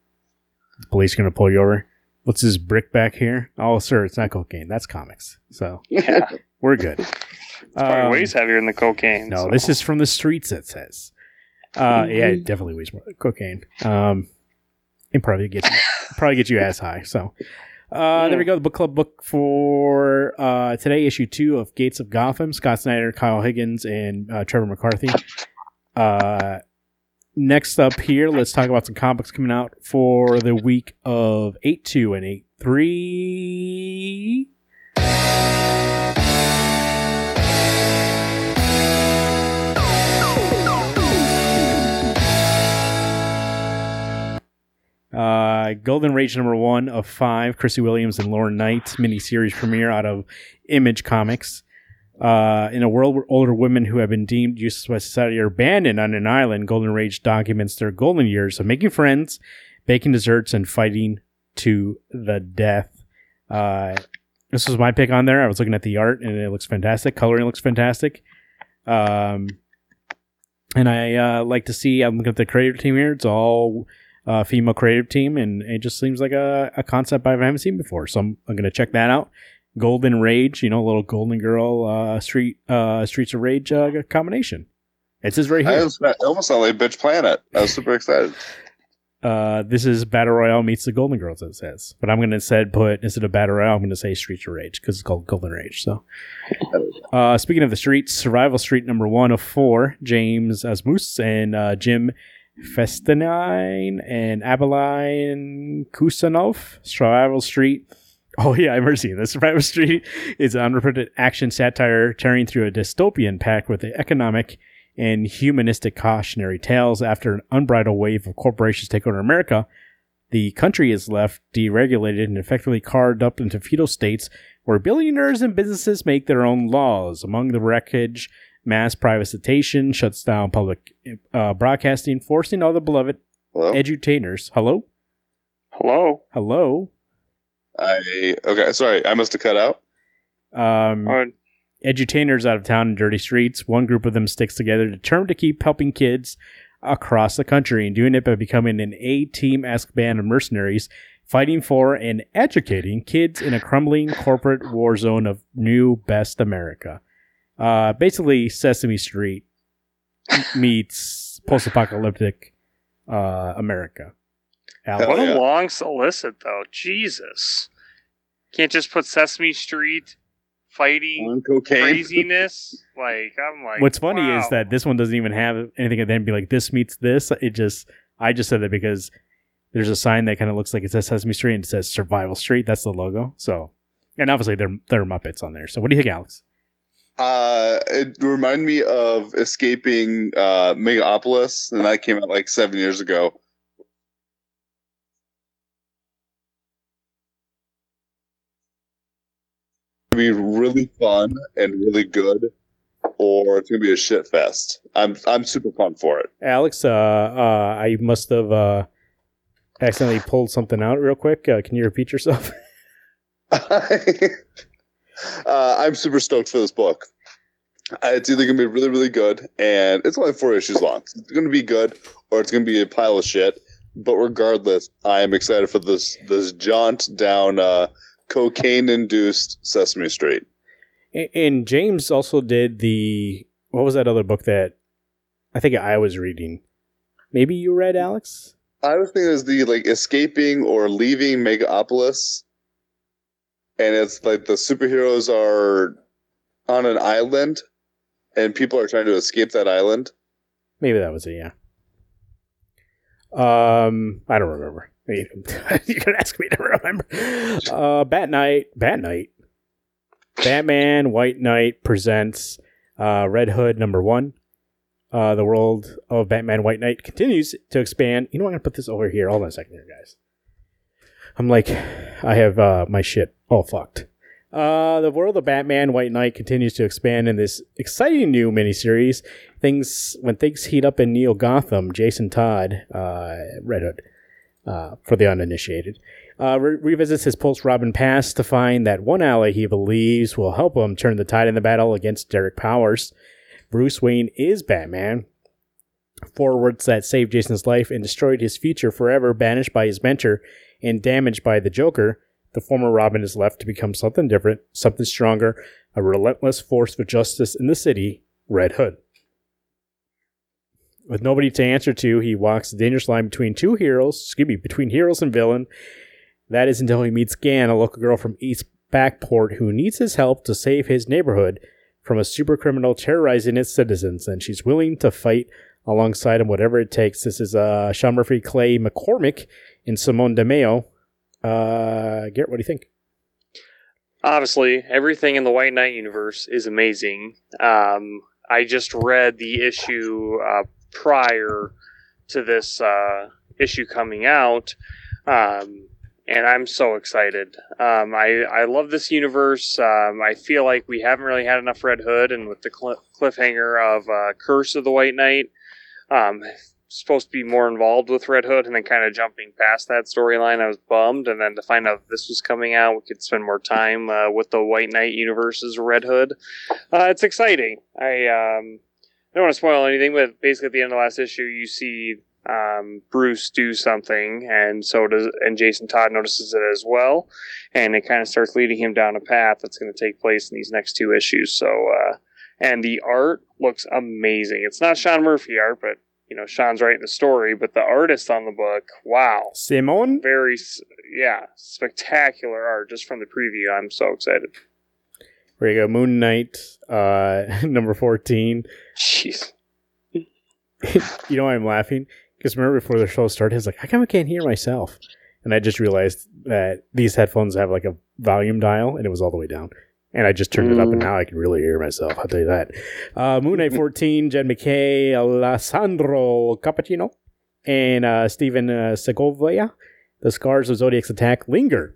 S1: The police gonna pull you over. What's this brick back here? Oh, sir, it's not cocaine. That's comics. So
S3: Yeah, <laughs>
S1: we're good.
S3: probably
S1: Um,
S3: weighs heavier than the cocaine.
S1: No,
S3: so.
S1: this is from the streets. It says. Uh, yeah, it definitely weighs more than cocaine. Um, and probably get you, <laughs> probably get you ass high. So, uh, there we go. The book club book for uh today, issue two of Gates of Gotham. Scott Snyder, Kyle Higgins, and uh, Trevor McCarthy. Next up here, let's talk about some comics coming out for the week of eight two and eight three. Uh, Golden Rage number one of five, Chrissy Williams and Lauren Knight miniseries premiere out of Image Comics. Uh, in a world where older women who have been deemed useless by society are abandoned on an island, Golden Rage documents their golden years of making friends, baking desserts, and fighting to the death. Uh, this was my pick on there. I was looking at the art and it looks fantastic. Coloring looks fantastic. Um, and I uh, like to see. I'm looking at the creative team here. It's all uh, female creative team, and it just seems like a, a concept I haven't seen before. So I'm, I'm going to check that out. Golden Rage, you know, a little Golden Girl uh, Street uh, Streets of Rage uh, combination. It says right
S2: I
S1: here.
S2: was, it almost sounded like Bitch Planet. I was super excited. <laughs>
S1: Uh, this is Battle Royale meets the Golden Girls. It says, but I'm going to instead put instead of Battle Royale, I'm going to say Streets of Rage because it's called Golden Rage. So, <laughs> uh, speaking of the streets, Survival Street number one of four, James Asmus and uh, Jim Festante and Abylay Kussainov. Survival Street. Oh yeah, I've heard seen this. <laughs> Survival Street is an unrepentant action satire tearing through a dystopian pack with the economic and humanistic cautionary tales after an unbridled wave of corporations take over America. The country is left deregulated and effectively carved up into feudal states where billionaires and businesses make their own laws. Among the wreckage, mass privatization shuts down public uh, broadcasting, forcing all the beloved
S2: Hello.
S1: edutainers. Hello?
S3: Hello.
S1: Hello?
S2: I okay. Sorry, I must have cut out.
S1: Um,
S3: Oh,
S1: edutainers out of town in dirty streets. One group of them sticks together, determined to keep helping kids across the country and doing it by becoming an A team esque band of mercenaries fighting for and educating kids in a crumbling corporate war zone of new best America. Uh, basically, Sesame Street meets post apocalyptic uh, America. Alex?
S2: Hell
S3: what
S2: yeah.
S3: a long solicit, though. Jesus. Can't just put Sesame Street fighting craziness. <laughs> Like I'm like.
S1: What's funny is that this one doesn't even have anything at the end be like this meets this. It just I just said that because there's a sign that kind of looks like it says Sesame Street and it says Survival Street. That's the logo. So and obviously they're they're Muppets on there. So what do you think, Alex?
S2: Uh, it reminded me of escaping uh, Megapolis, and that came out like seven years ago. Be really fun and really good, or it's gonna be a shit fest. I'm I'm super pumped for it.
S1: Alex, uh, uh, I must have uh, accidentally pulled something out real quick. Uh, can you repeat yourself? <laughs> <laughs>
S2: uh, I'm super stoked for this book. Uh, It's either to be really, really good, and it's only four issues long. It's going to be good, or it's to be a pile of shit. But regardless, I am excited for this this jaunt down uh, cocaine-induced Sesame Street.
S1: And James also did the what was that other book that I think I was reading? Maybe you read, Alex?
S2: I was thinking it's the like escaping or leaving Megapolis, and it's like the superheroes are on an island, and people are trying to escape that island.
S1: Maybe that was it. Yeah. Um, I don't remember. <laughs> You can ask me to remember. Uh, Bat Knight, Bat Knight, Batman White Knight presents uh, Red Hood number one. Uh, the world of Batman White Knight continues to expand. You know, what? I'm gonna put this over here. Hold on a second, here, guys. I'm like, I have uh, my shit all fucked. Uh, the world of Batman White Knight continues to expand in this exciting new miniseries. Things when things heat up in Neo Gotham, Jason Todd, uh, Red Hood, uh, for the uninitiated, uh, re- revisits his post Robin past to find that one ally he believes will help him turn the tide in the battle against Derek Powers. Bruce Wayne is Batman. Forwards that saved Jason's life and destroyed his future forever, banished by his mentor and damaged by the Joker. The former Robin is left to become something different, something stronger, a relentless force for justice in the city, Red Hood. With nobody to answer to, he walks the dangerous line between two heroes, excuse me, between heroes and villain. That is until he meets Gan, a local girl from East Backport who needs his help to save his neighborhood from a super criminal terrorizing its citizens, and she's willing to fight alongside him, whatever it takes. This is uh, Sean Murphy, Clay McCormack, and Simone Di Meo. Uh, Garrett, what do you think?
S3: Obviously, everything in the White Knight universe is amazing. Um, I just read the issue uh, prior to this uh, issue coming out, um, and I'm so excited. Um, I I love this universe. Um, I feel like we haven't really had enough Red Hood, and with the cl- cliffhanger of uh, Curse of the White Knight, um, supposed to be more involved with Red Hood, and then kind of jumping past that storyline, I was bummed. And then to find out this was coming out, we could spend more time uh, with the White Knight universe's Red Hood. Uh, it's exciting. I um, don't want to spoil anything, but basically at the end of the last issue, you see um, Bruce do something, and so does and Jason Todd notices it as well, and it kind of starts leading him down a path that's going to take place in these next two issues. So, uh, and the art looks amazing. It's not Sean Murphy art, but you know Sean's writing the story, but the artist on the book, wow,
S1: Simone?
S3: very yeah, spectacular art just from the preview. I'm so excited.
S1: There you go. Moon Knight, uh, <laughs> number 14.
S3: Jeez. <laughs>
S1: You know why I'm laughing? Because remember before the show started, I was like, how come I can't hear myself? And I just realized that these headphones have like a volume dial, and it was all the way down. And I just turned it up, and
S3: Mm.
S1: now I can really hear myself. I'll tell you that. Uh, Moon Knight <laughs> 14, Jed MacKay, Alessandro Cappuccino, and uh, Stephen uh, Segovia. The scars of Zodiac's attack linger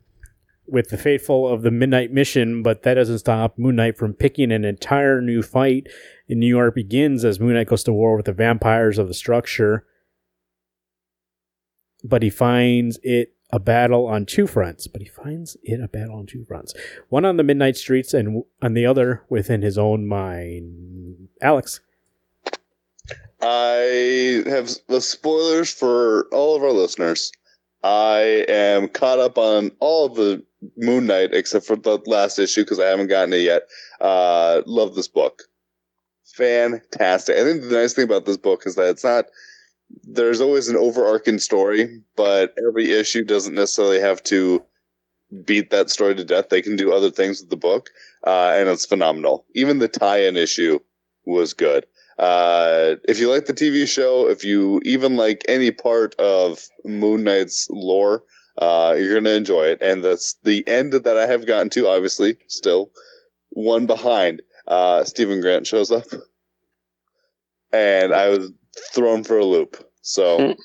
S1: with the faithful of the Midnight Mission, but that doesn't stop Moon Knight from picking an entire new fight. In New York begins as Moon Knight goes to war with the vampires of the structure, but he finds it a battle on two fronts. But he finds it a battle on two fronts. One on the midnight streets, and on the other within his own mind. Alex,
S2: I have the spoilers for all of our listeners. I am caught up on all the Moon Knight except for the last issue because I haven't gotten it yet. Uh, love this book. Fantastic. I think the nice thing about this book is that it's not, there's always an overarching story, but every issue doesn't necessarily have to beat that story to death. They can do other things with the book, uh, and it's phenomenal. Even the tie in issue was good. Uh, if you like the TV show, if you even like any part of Moon Knight's lore, uh, you're gonna enjoy it. And that's the end that I have gotten to. Obviously, still one behind. Uh, Steven Grant shows up, and I was thrown for a loop. So.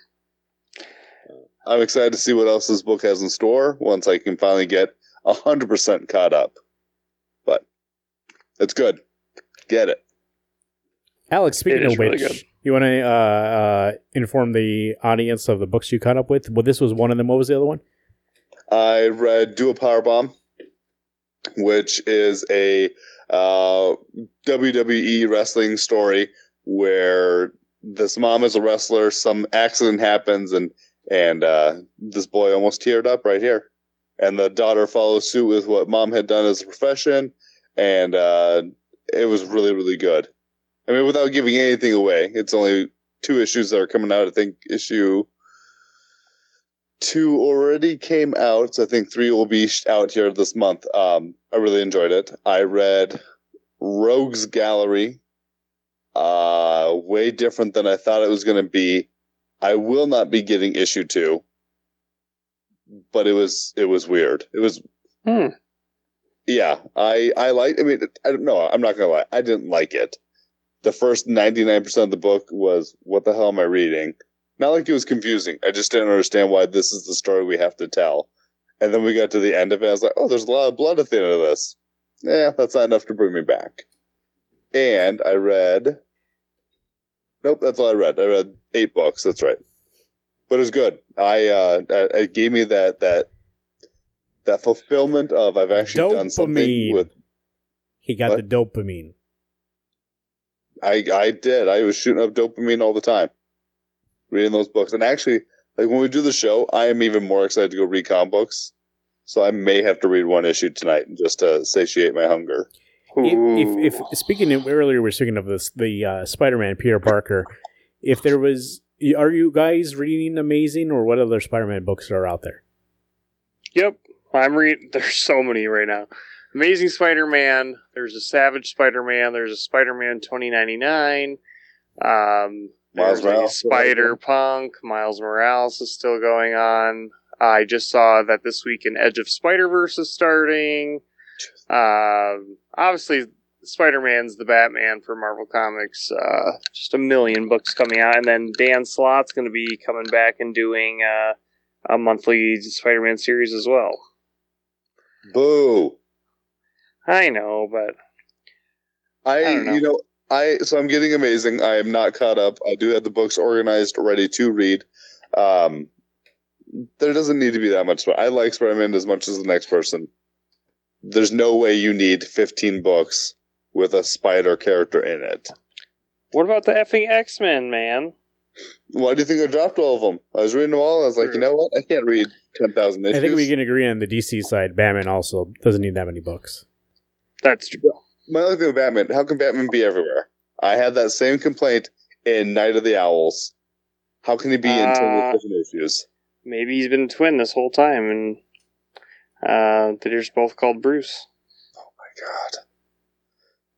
S2: I'm excited to see what else this book has in store once I can finally get hundred percent caught up. But it's good. Get it.
S1: Alex. Speaking of which,
S3: good.
S1: you want to uh, uh, inform the audience of the books you caught up with? Well, this was one of them. What was the other one?
S2: I read Do a Power Bomb, which is a uh, WWE wrestling story where this mom is a wrestler, some accident happens, and and uh, this boy almost teared up right here, and the daughter follows suit with what mom had done as a profession, and uh, it was really really good. I mean, without giving anything away, it's only two issues that are coming out. I think issue two already came out. So I think three will be out here this month. Um, I really enjoyed it. I read Rogues Gallery. Uh, way different than I thought it was going to be. I will not be getting issue two, but it was it was weird. It was
S3: Hmm.
S2: yeah. I I like. I mean, I don't know. I'm not gonna lie. I didn't like it. The first 99 percent of the book was what the hell am I reading? Not like it was confusing. I just didn't understand why this is the story we have to tell. And then we got to the end of it. I was like, oh, there's a lot of blood at the end of this. Yeah, that's not enough to bring me back. And I read. Nope, that's all I read. I read eight books. That's right. But it was good. I uh, it gave me that that that fulfillment of I've actually done something with.
S1: He got
S2: What?
S1: the dopamine.
S2: I I did. I was shooting up dopamine all the time, reading those books. And actually, like when we do the show, I am even more excited to go read comic books. So I may have to read one issue tonight just to satiate my hunger.
S1: If, if, if speaking of earlier, we're speaking of this the uh, Spider-Man Peter Parker. If there was, are you guys reading Amazing or what other Spider-Man books are out there?
S3: Yep, I'm reading. <laughs> There's so many right now. Amazing Spider-Man. There's a Savage Spider-Man. There's a Spider-Man 2099. Um,
S2: Miles Morales.
S3: Spider-Punk. Miles Morales is still going on. I just saw that this week an Edge of Spider-Verse is starting. Um, obviously, Spider-Man's the Batman for Marvel Comics. Uh, just a million books coming out, and then Dan Slott's going to be coming back and doing uh, a monthly Spider-Man series as well.
S2: Boo!
S3: I know, but
S2: I,
S3: I don't know.
S2: you know I so I'm getting amazing. I am not caught up. I do have the books organized, ready to read. Um, there doesn't need to be that much. Sp- I like Spider-Man as much as the next person. There's no way you need 15 books with a spider character in it.
S3: what about the effing X-Men, man?
S2: Why do you think I dropped all of them? I was reading them all. I was like, you know what? I can't read 10,000 issues.
S1: I think we can agree on the DC side. Batman also doesn't need that many books.
S3: That's true.
S2: My other thing with Batman, how can Batman be everywhere? I had that same complaint in Night of the Owls. How can he be in 10
S3: Uh,
S2: different issues?
S3: Maybe he's been a twin this whole time, and uh, they're just both called Bruce.
S2: Oh my god.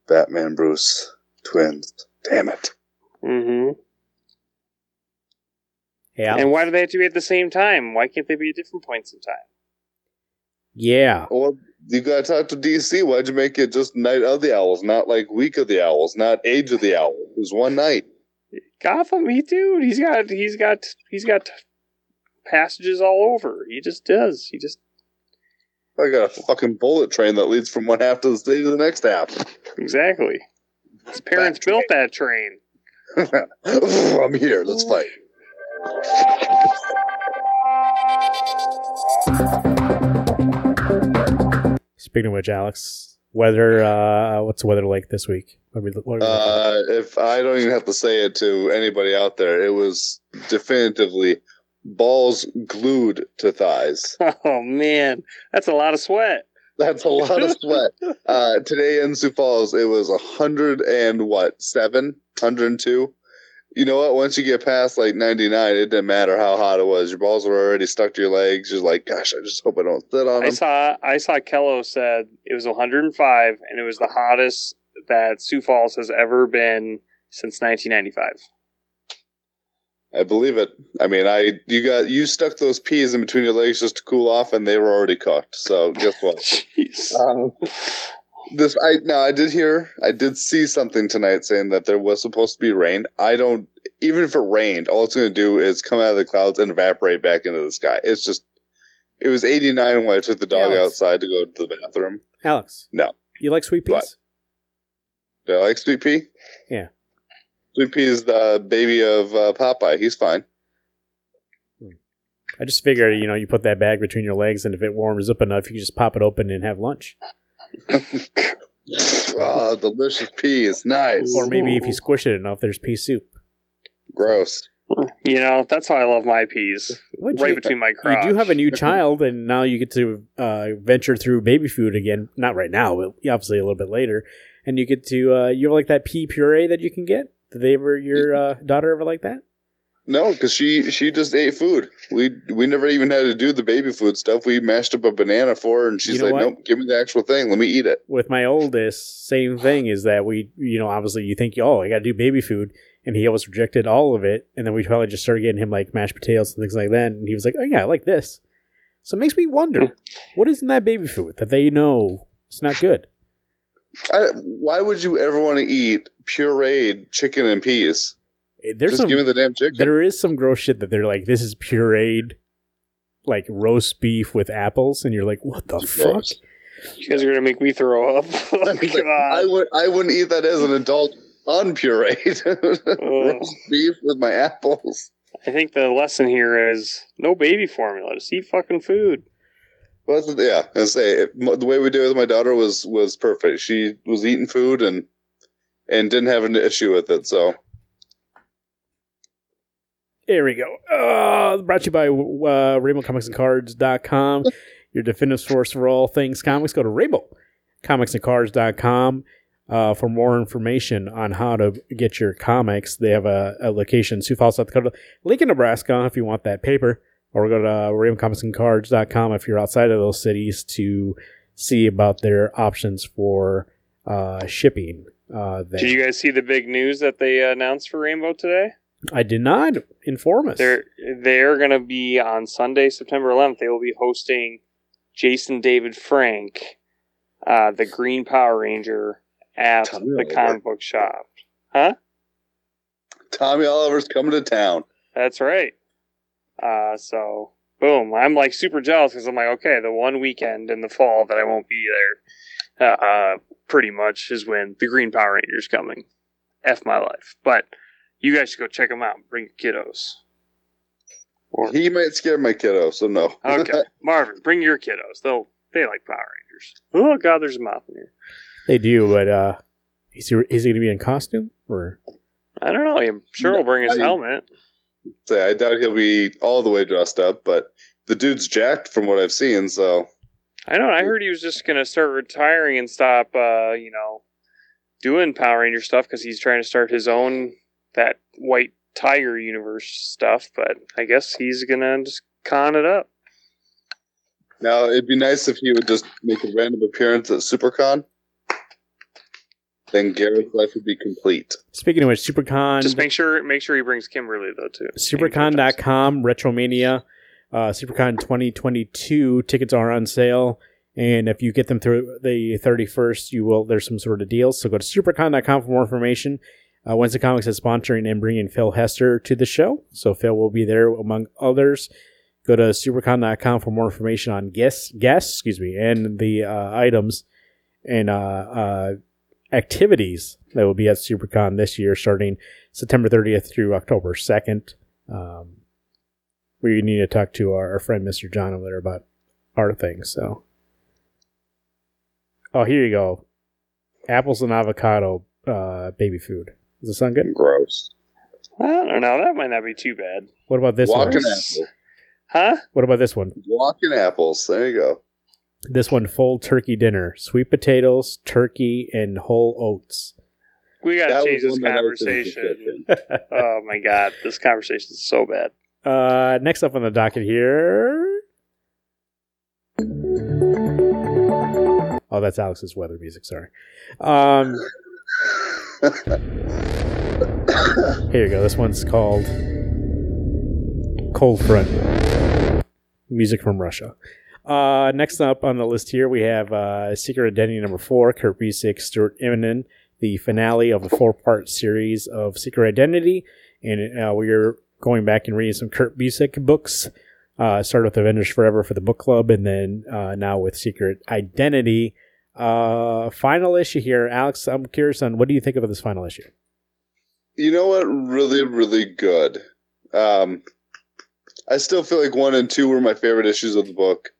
S2: Batman, Bruce, twins. Damn it.
S3: Mm-hmm.
S1: Yeah,
S3: And why do they have to be at the same time? Why can't they be at different points in time?
S1: yeah.
S2: Or you gotta talk to DC. Why'd you make it just Night of the Owls, not like Week of the Owls, not Age of the Owl? It was one night.
S3: Gotham, he dude, he's got, he's got, he's got passages all over. He just does. He just
S2: I got a fucking bullet train that leads from one half to the stage to the next half.
S3: exactly. His parents
S2: Back
S3: built that train. <laughs>
S2: I'm here. Let's fight. <laughs>
S1: Speaking of which, Alex, weather. Uh, what's the weather like this week? What are we, what are we
S2: Uh, if I don't even have to say it to anybody out there, it was definitively balls glued to thighs. <laughs>
S3: Oh man, that's a lot of sweat.
S2: That's a lot of sweat. <laughs> Uh, today in Sioux Falls, it was a hundred and what seven, hundred and two. You know what? Once you get past like ninety nine, it didn't matter how hot it was. Your balls were already stuck to your legs. You're like, gosh, I just hope I don't sit on them.
S3: I saw I saw KELO said it was 105 and it was the hottest that Sioux Falls has ever been since 1995.
S2: I believe it. I mean, I you got you stuck those peas in between your legs just to cool off, and they were already cooked. So guess what? <laughs>
S3: Jeez.
S2: Um, this I now I did hear I did see something tonight saying that there was supposed to be rain. I don't even if it rained, all it's going to do is come out of the clouds and evaporate back into the sky. It's just it was 89 when I took the dog
S1: it's-
S2: outside to go to the bathroom.
S1: Alex,
S2: No.
S1: you like sweet peas?
S2: What? Do I like Sweet Pea?
S1: Yeah.
S2: Sweet Pea is the baby of uh, Popeye. He's fine.
S1: I just figured, you know, you put that bag between your legs, and if it warms up enough, you can just pop it open and have lunch. <laughs>
S2: oh, delicious pea peas. Nice.
S1: Or maybe if you squish it enough, there's pea soup.
S2: Gross.
S3: You know, that's how I love my peas.
S1: What
S3: right
S1: you-
S3: between my
S1: You do have a new child, and now you get to uh, venture through baby food again. Not right now, but obviously a little bit later. And you get to uh, you have like that pea puree that you can get. Did they ever your uh, daughter ever like that?
S2: No, because she she just ate food. We we never even had to do the baby food stuff. We mashed up a banana for her, and she's
S1: You know
S2: like,
S1: what?
S2: "Nope, give me the actual thing. Let me eat it."
S1: With my oldest, same thing is that we you know obviously you think oh I got to do baby food, and he always rejected all of it, and then we probably just started getting him like mashed potatoes and things like that, and he was like oh yeah I like this. So it makes me wonder what is in that baby food that they know it's not good.
S2: I, why would you ever want to eat pureed chicken and peas?
S1: Eh, there's
S2: just
S1: some
S2: give me the damn chicken.
S1: There is some gross shit that they're like, this is pureed, like roast beef with apples, and you're like, what the
S2: It's
S1: fuck?
S2: gross.
S3: You guys are gonna make me throw up. <laughs> oh,
S2: I, like, I would I wouldn't eat that as an adult unpureed <laughs> roast beef with my apples.
S3: I think the lesson here is no baby formula. Just eat fucking food.
S2: Well, yeah, I say it, the way we did it with my daughter was was perfect. She was eating food and and didn't have an issue with it. So
S1: There we go. Uh, brought to you by uh, RainbowComicsAndCards.com, <laughs> your definitive source for all things comics. Go to RainbowComicsAndCards.com uh, for more information on how to get your comics. They have a, a location Sioux Falls, South Dakota, Lincoln, Nebraska, if you want that paper, or go to uh, RainbowComicsAndCards.com if you're outside of those cities to see about their options for uh, shipping. Uh.
S3: Did you guys see the big news that they announced for Rainbow today?
S1: I did not inform us.
S3: They're they're gonna be on Sunday, September 11th. They will be hosting Jason David Frank, uh, the Green Power Ranger, at
S2: Tell me
S3: the
S2: all
S3: comic book shop. Huh?
S2: Tommy Oliver's coming to town.
S3: That's right. Uh, so boom, I'm like super jealous because I'm like, okay, the one weekend in the fall that I won't be there, uh, uh, pretty much is when the Green Power Ranger's coming. F my life, but you guys should go check them out. Bring your kiddos. Or
S2: He might scare my kiddo, so no.
S3: okay, <laughs> Marvin, bring your kiddos. They'll they like Power Rangers. Oh God, there's a mouth in here.
S1: They do, but uh, is he is he going to be in costume or?
S3: I don't know. I'm sure he'll bring his
S2: I-
S3: helmet.
S2: Say, I doubt he'll be all the way dressed up, but the dude's jacked from what I've seen. So
S3: I know. I heard he was just gonna start retiring and stop, uh, you know, doing Power Ranger stuff because he's trying to start his own that White Tiger universe stuff. But I guess he's gonna just con it up.
S2: now it'd be nice if he would just make a random appearance at SiouxperCon. Then Garrett's life would be complete.
S1: Speaking of which, SiouxperCon,
S3: Just make sure make sure he brings Kimberly though too.
S1: SiouxperCon.com, Retromania, uh, SiouxperCon 2022 tickets are on sale, and if you get them through the 31st, you will. There's some sort of deals. So go to SiouxperCon.com for more information. Uh, Wednesday Comics is sponsoring and bringing Phil Hester to the show, so Phil will be there among others. Go to siouxpercon.com for more information on guests, guests, excuse me, and the uh, items and uh, uh, activities that will be at SiouxperCon this year, starting September 30th through October 2nd. Um, we need to talk to our, our friend Mr. John over there about our things. So, oh, here you go, apples and avocado uh, baby food. Does this sound good?
S2: Gross.
S3: I don't know. That might not be too bad.
S1: What about this
S2: Walking
S1: one?
S2: apple.
S3: Huh?
S1: What about this one?
S2: Walking apples. There you go.
S1: This one, full turkey dinner, sweet potatoes, turkey, and whole oats.
S3: We gotta
S2: That
S3: change this
S2: one that I was
S3: conversation. <laughs> oh my god, this conversation is so bad.
S1: Uh, next up on the docket here. Oh, that's Alex's weather music. Sorry. Um, here you go. This one's called Cold Front. Music from Russia. Uh, next up on the list here, we have uh, Secret Identity number four, Kurt Busiek, Stuart Immonen, the finale of the four-part series of Secret Identity, and uh, we're going back and reading some Kurt Busiek books. Uh, started with Avengers Forever for the book club, and then uh, now with Secret Identity. Uh, final issue here, Alex. I'm curious on what do you think of this final issue?
S2: You know what? Really, really good. Um, I still feel like one and two were my favorite issues of the book,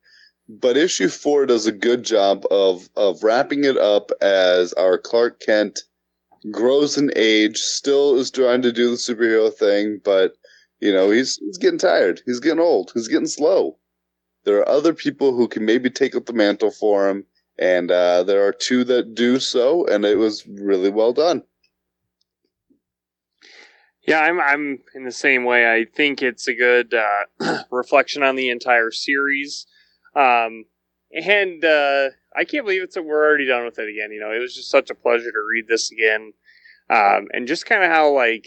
S2: but issue four does a good job of of wrapping it up as our Clark Kent grows in age, still is trying to do the superhero thing, but you know he's he's getting tired, he's getting old, he's getting slow. There are other people who can maybe take up the mantle for him, and uh, there are two that do so, and it was really well done.
S3: Yeah, I'm I'm in the same way. I think it's a good uh, <clears throat> reflection on the entire series, um, and uh, I can't believe it's a, we're already done with it again. You know, it was just such a pleasure to read this again, um, and just kind of how like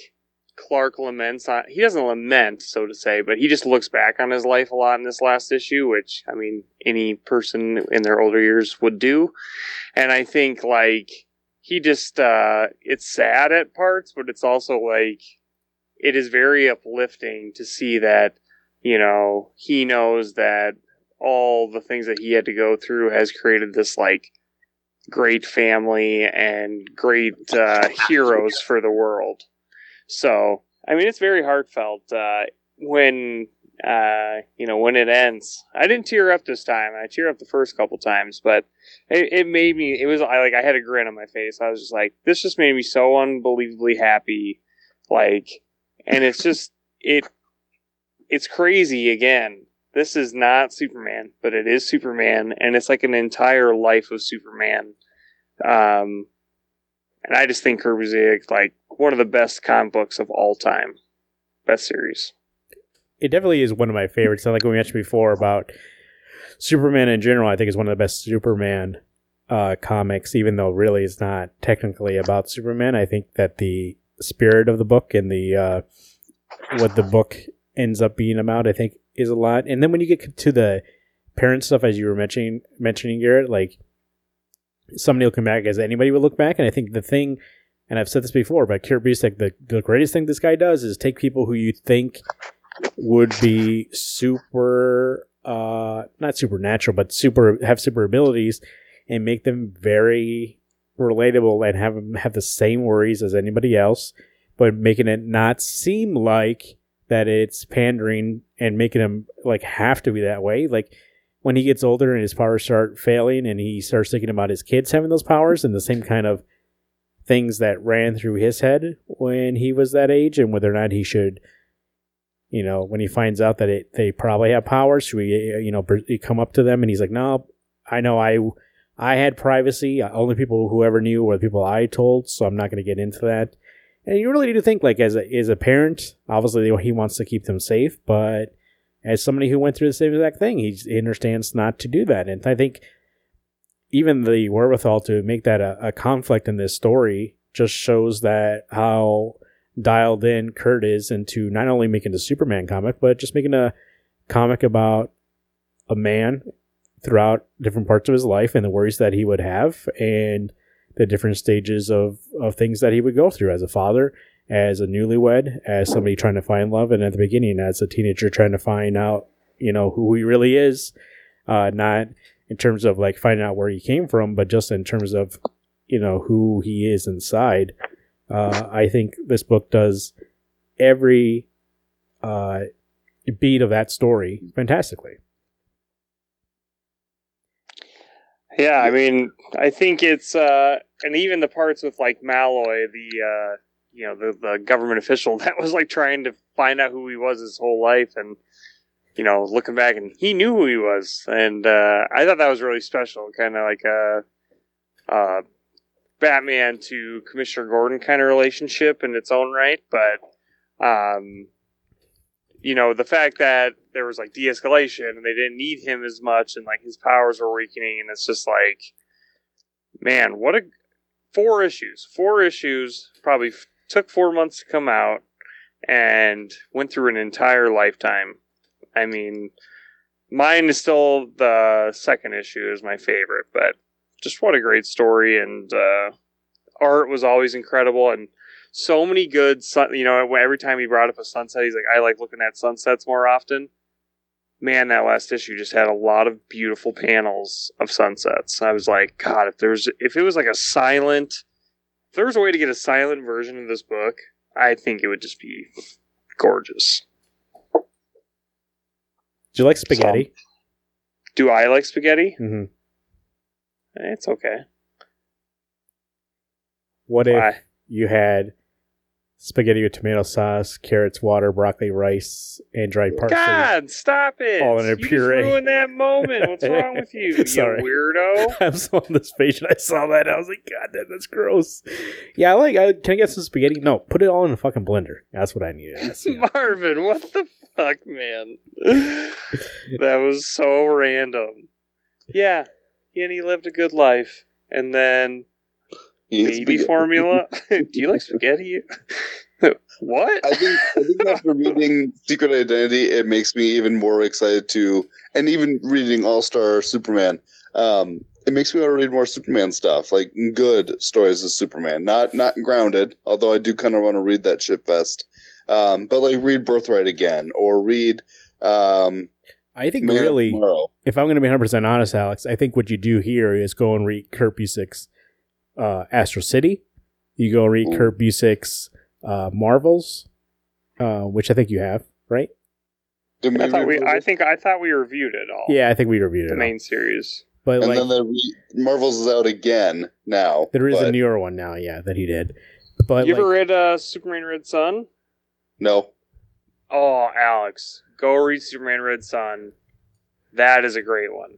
S3: Clark laments on. He doesn't lament, so to say, but he just looks back on his life a lot in this last issue, which I mean, any person in their older years would do, and I think like he just uh, it's sad at parts, but it's also like it is very uplifting to see that you know he knows that all the things that he had to go through has created this like great family and great uh, heroes for the world. So I mean, it's very heartfelt uh, when uh, you know when it ends. I didn't tear up this time. I tear up the first couple times, but it, it made me. It was I like I had a grin on my face. I was just like, this just made me so unbelievably happy. Like and it's just it it's crazy again this is not superman but it is superman and it's like an entire life of superman um and i just think kirby's like one of the best comic books of all time best series
S1: it definitely is one of my favorites I like we mentioned before about superman in general i think is one of the best superman uh, comics even though really it's not technically about superman i think that the spirit of the book and the uh, what the book ends up being about. I think is a lot. And then when you get to the parent stuff, as you were mentioning, mentioning Garrett, like somebody come back as anybody will look back. And I think the thing, and I've said this before, but Kirby's like the the greatest thing this guy does is take people who you think would be super, uh, not supernatural, but super have super abilities, and make them very relatable and have them have the same worries as anybody else, but making it not seem like that it's pandering and making them like have to be that way. Like when he gets older and his powers start failing and he starts thinking about his kids having those powers and the same kind of things that ran through his head when he was that age and whether or not he should you know when he finds out that it, they probably have powers should we you know come up to them and he's like no i know i I had privacy. Only people who ever knew were the people I told, so I'm not going to get into that. And you really need to think, like, as a, as a parent, obviously he wants to keep them safe, but as somebody who went through the same exact thing, he understands not to do that. And I think even the wherewithal to make that a, a conflict in this story just shows that how dialed in Kurt is into not only making the Superman comic, but just making a comic about a man throughout different parts of his life and the worries that he would have and the different stages of, of things that he would go through as a father, as a newlywed, as somebody trying to find love, and at the beginning as a teenager trying to find out, you know, who he really is. Uh, not in terms of like finding out where he came from, but just in terms of, you know, who he is inside. Uh, I think this book does every uh, beat of that story fantastically.
S3: Yeah, I mean, I think it's uh and even the parts with like Malloy, the uh you know, the the government official <laughs> that was like trying to find out who he was his whole life and you know, looking back and he knew who he was and uh I thought that was really special, kind of like a uh Batman to Commissioner Gordon kind of relationship in its own right, but um you know, the fact that there was like de-escalation and they didn't need him as much and like his powers were weakening and it's just like man, what a four issues. Four issues probably took 4 months to come out and went through an entire lifetime. I mean, mine is still the second issue is my favorite, but just what a great story and uh, art was always incredible and so many good sun. You know, every time he brought up a sunset, he's like, "I like looking at sunsets more often." Man, that last issue just had a lot of beautiful panels of sunsets. I was like, God, if there's if it was like a silent, if there was a way to get a silent version of this book, I think it would just be gorgeous.
S1: Do you like spaghetti?
S3: Do I like spaghetti?
S1: hmm
S3: Eh, It's okay.
S1: What if you had spaghetti with tomato sauce, carrots, water, broccoli, rice, and dried parsley?
S3: God, stop it!
S1: All in a
S3: you
S1: puree.
S3: ruined that moment. What's wrong with you, <laughs> you weirdo? <laughs>
S1: I was on this page and I saw that. I was like, God, that, that's gross. Yeah, I like. I, can I get some spaghetti? No, put it all in a fucking blender. That's what I needed. That's. <laughs>
S3: Marvin, what the fuck, man? that was so random. Yeah, and he lived a good life, and then baby formula. <laughs> <laughs> Do you like spaghetti? <laughs> what?
S2: I think I think after reading Secret Identity, it makes me even more excited to, and even reading All Star Superman, um, it makes me want to read more Superman stuff, like good stories of Superman, not not grounded. Although I do kind of want to read that shit fest, um, but like read Birthright again, or read um,
S1: I think
S2: Man
S1: really,
S2: Tomorrow.
S1: if I'm going to be 100 percent honest, Alex, I think what you do here is go and read Kurt Busiek's uh, Astro City. You go read Kurt Busiek's uh, Marvels, uh, which I think you have, right?
S3: I thought we. I think I thought we reviewed it all.
S1: Yeah, I think we reviewed
S3: the
S1: it. The
S3: main series.
S1: But
S2: and
S1: like,
S2: then the re- Marvels is out again now.
S1: there is a newer one now, yeah, that he did. But
S3: you
S1: like,
S3: ever read uh, Superman Red Sun?
S2: no.
S3: Oh, Alex, go read Superman Red Sun. That is a great one.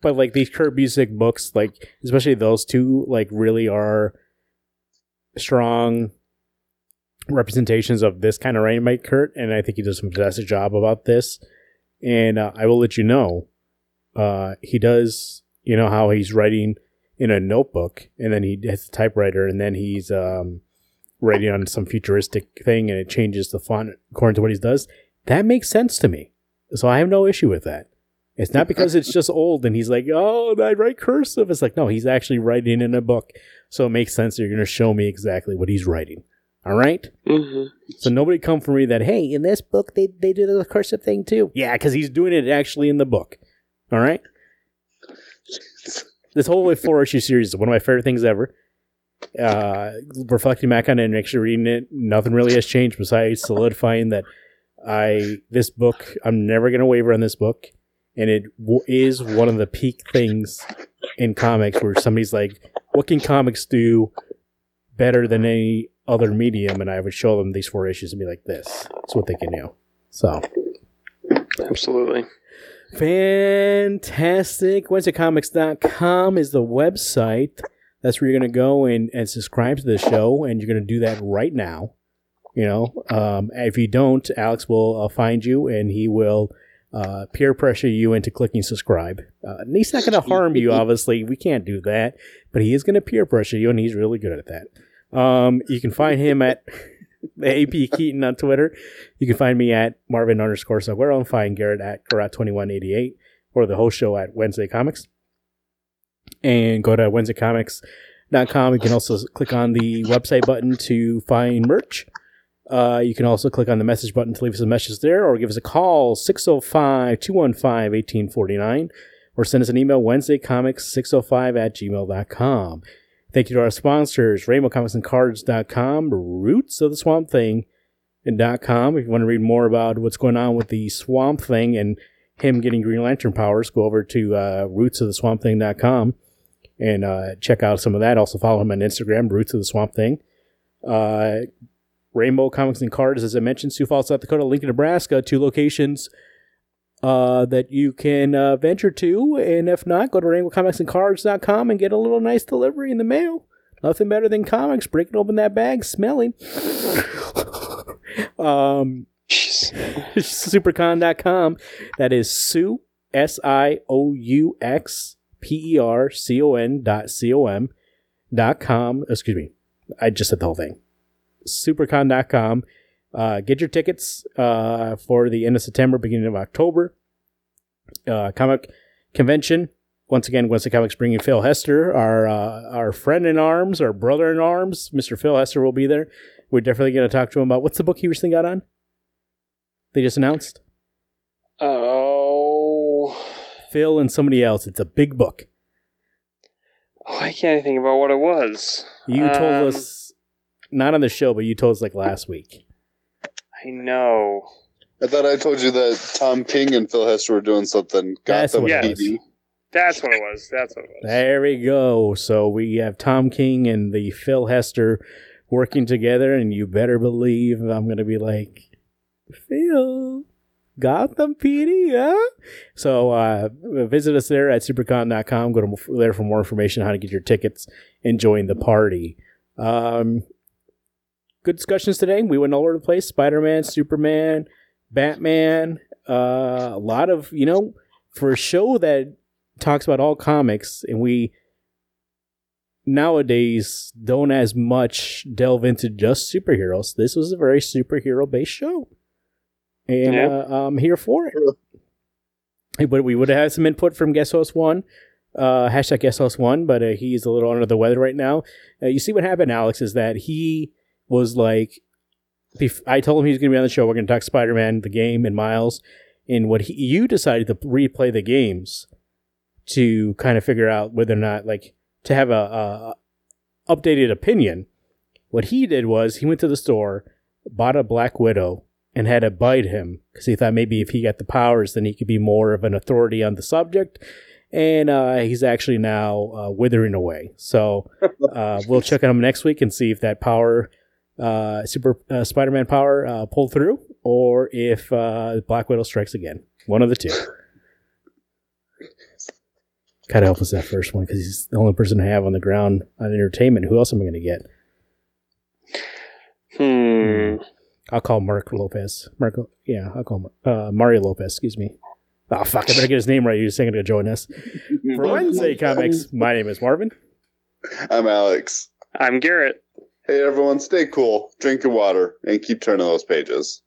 S1: But like these Kurt Busiek books, like especially those two, like really are strong representations of this kind of writing by Kurt, and I think he does a fantastic job about this. And uh, I will let you know, uh, he does. You know how he's writing in a notebook, and then he has a typewriter, and then he's um, writing on some futuristic thing, and it changes the font according to what he does. That makes sense to me, so I have no issue with that. It's not because it's just old and he's like, oh, I write cursive. It's like, no, he's actually writing in a book. So it makes sense that you're going to show me exactly what he's writing. All right?
S3: Mm-hmm.
S1: So nobody come for me that, hey, in this book, they, they do the cursive thing too. Yeah, because he's doing it actually in the book. All right? This whole four issue series is one of my favorite things ever. Uh, reflecting back on it and actually reading it, nothing really has changed besides solidifying that I this book I'm never gonna waver on this book, and it w- is one of the peak things in comics where somebody's like, "What can comics do better than any other medium?" And I would show them these four issues and be like, "This, is what they can do." So
S3: Absolutely.
S1: Fantastic. WednesdayComics.com is the website. That's where you're going to go and, and subscribe to the show, and you're going to do that right now. You know, um, if you don't, Alex will uh, find you and he will uh, peer pressure you into clicking subscribe. Uh, and he's not going to harm you, obviously. We can't do that, but he is going to peer pressure you, and he's really good at that. Um, you can find him at <laughs> the AP Keaton on Twitter. You can find me at Marvin underscore Salguero and find Garrett at Garrett2188 or the whole show at Wednesday Comics. And go to WednesdayComics.com. You can also click on the website button to find merch. Uh, you can also click on the message button to leave us a message there or give us a call 605 215 1849 or send us an email WednesdayComics605 at gmail.com. Thank you to our sponsors, RainbowComicsAndCards.com, Roots of the Swamp Thing, and .com. If you want to read more about what's going on with the Swamp Thing and him getting Green Lantern powers, go over to uh, rootsoftheswampthing.com and uh, check out some of that. Also follow him on Instagram, Roots of the Swamp Thing. Uh, Rainbow Comics and Cards, as I mentioned, Sioux Falls, South Dakota, Lincoln, Nebraska, two locations uh, that you can uh, venture to. And if not, go to rainbowcomicsandcards.com and get a little nice delivery in the mail. Nothing better than comics. Breaking open that bag, smelling. <laughs> um, siouxpercon.com. That is Sue, S I O U X P E R C O N dot C O M dot com. Excuse me. I just said the whole thing. Siouxpercon.com. Uh, get your tickets uh, for the end of September, beginning of October. Uh, comic convention. Once again, Wednesday Comics bringing Phil Hester, our uh, our friend in arms, our brother in arms. Mr. Phil Hester will be there. We're definitely going to talk to him about what's the book he recently got on. They just announced
S3: Oh,
S1: Phil and somebody else. It's a big book.
S3: oh I can't think about what it was.
S1: You told
S3: Um,
S1: us not on the show, but you told us like last week.
S3: I know.
S2: I thought I told you that Tom King and Phil Hester were doing something.
S1: That's
S2: Gotham
S1: what
S3: it
S2: PD.
S3: That's what it was. That's what it was.
S1: There we go. So we have Tom King and the Phil Hester working together, and you better believe I'm going to be like, Phil, Gotham PD, huh? So uh, visit us there at siouxpercon.com. Go to there for more information on how to get your tickets and join the party. Um, good discussions today. We went all over the place Spider Man, Superman, Batman. Uh, a lot of, you know, for a show that talks about all comics and we nowadays don't as much delve into just superheroes. This was a very superhero based show. And
S3: Yeah.
S1: uh, I'm here for it. But we would have had some input from guest host one, uh, hashtag guest host one, but uh, he's a little under the weather right now. Uh, you see what happened, Alex, is that he was like, bef- I told him he was going to be on the show. We're going to talk Spider Man, the game, and Miles. And what he, you decided to replay the games to kind of figure out whether or not, like, to have a, a updated opinion. What he did was he went to the store, bought a Black Widow, and had it bite him because he thought maybe if he got the powers, then he could be more of an authority on the subject. And uh, he's actually now uh, withering away. So <laughs> uh, we'll check on him next week and see if that power, uh, Super uh, Spider-Man power, uh, pulled through, or if uh, Black Widow strikes again. One of the two. Gotta help us that first one because he's the only person I have on the ground on entertainment. Who else am I going to get?
S3: Hmm.
S1: I'll call Mark Lopez. Marco, yeah, I'll call Mar- uh, Mario Lopez. Excuse me. Oh fuck! I better get his name right. He's going to join us <laughs> for Wednesday Comics. My name is Marvin.
S2: I'm Alex.
S3: I'm Garrett.
S2: Hey, everyone, stay cool, drink your water, and keep turning those pages.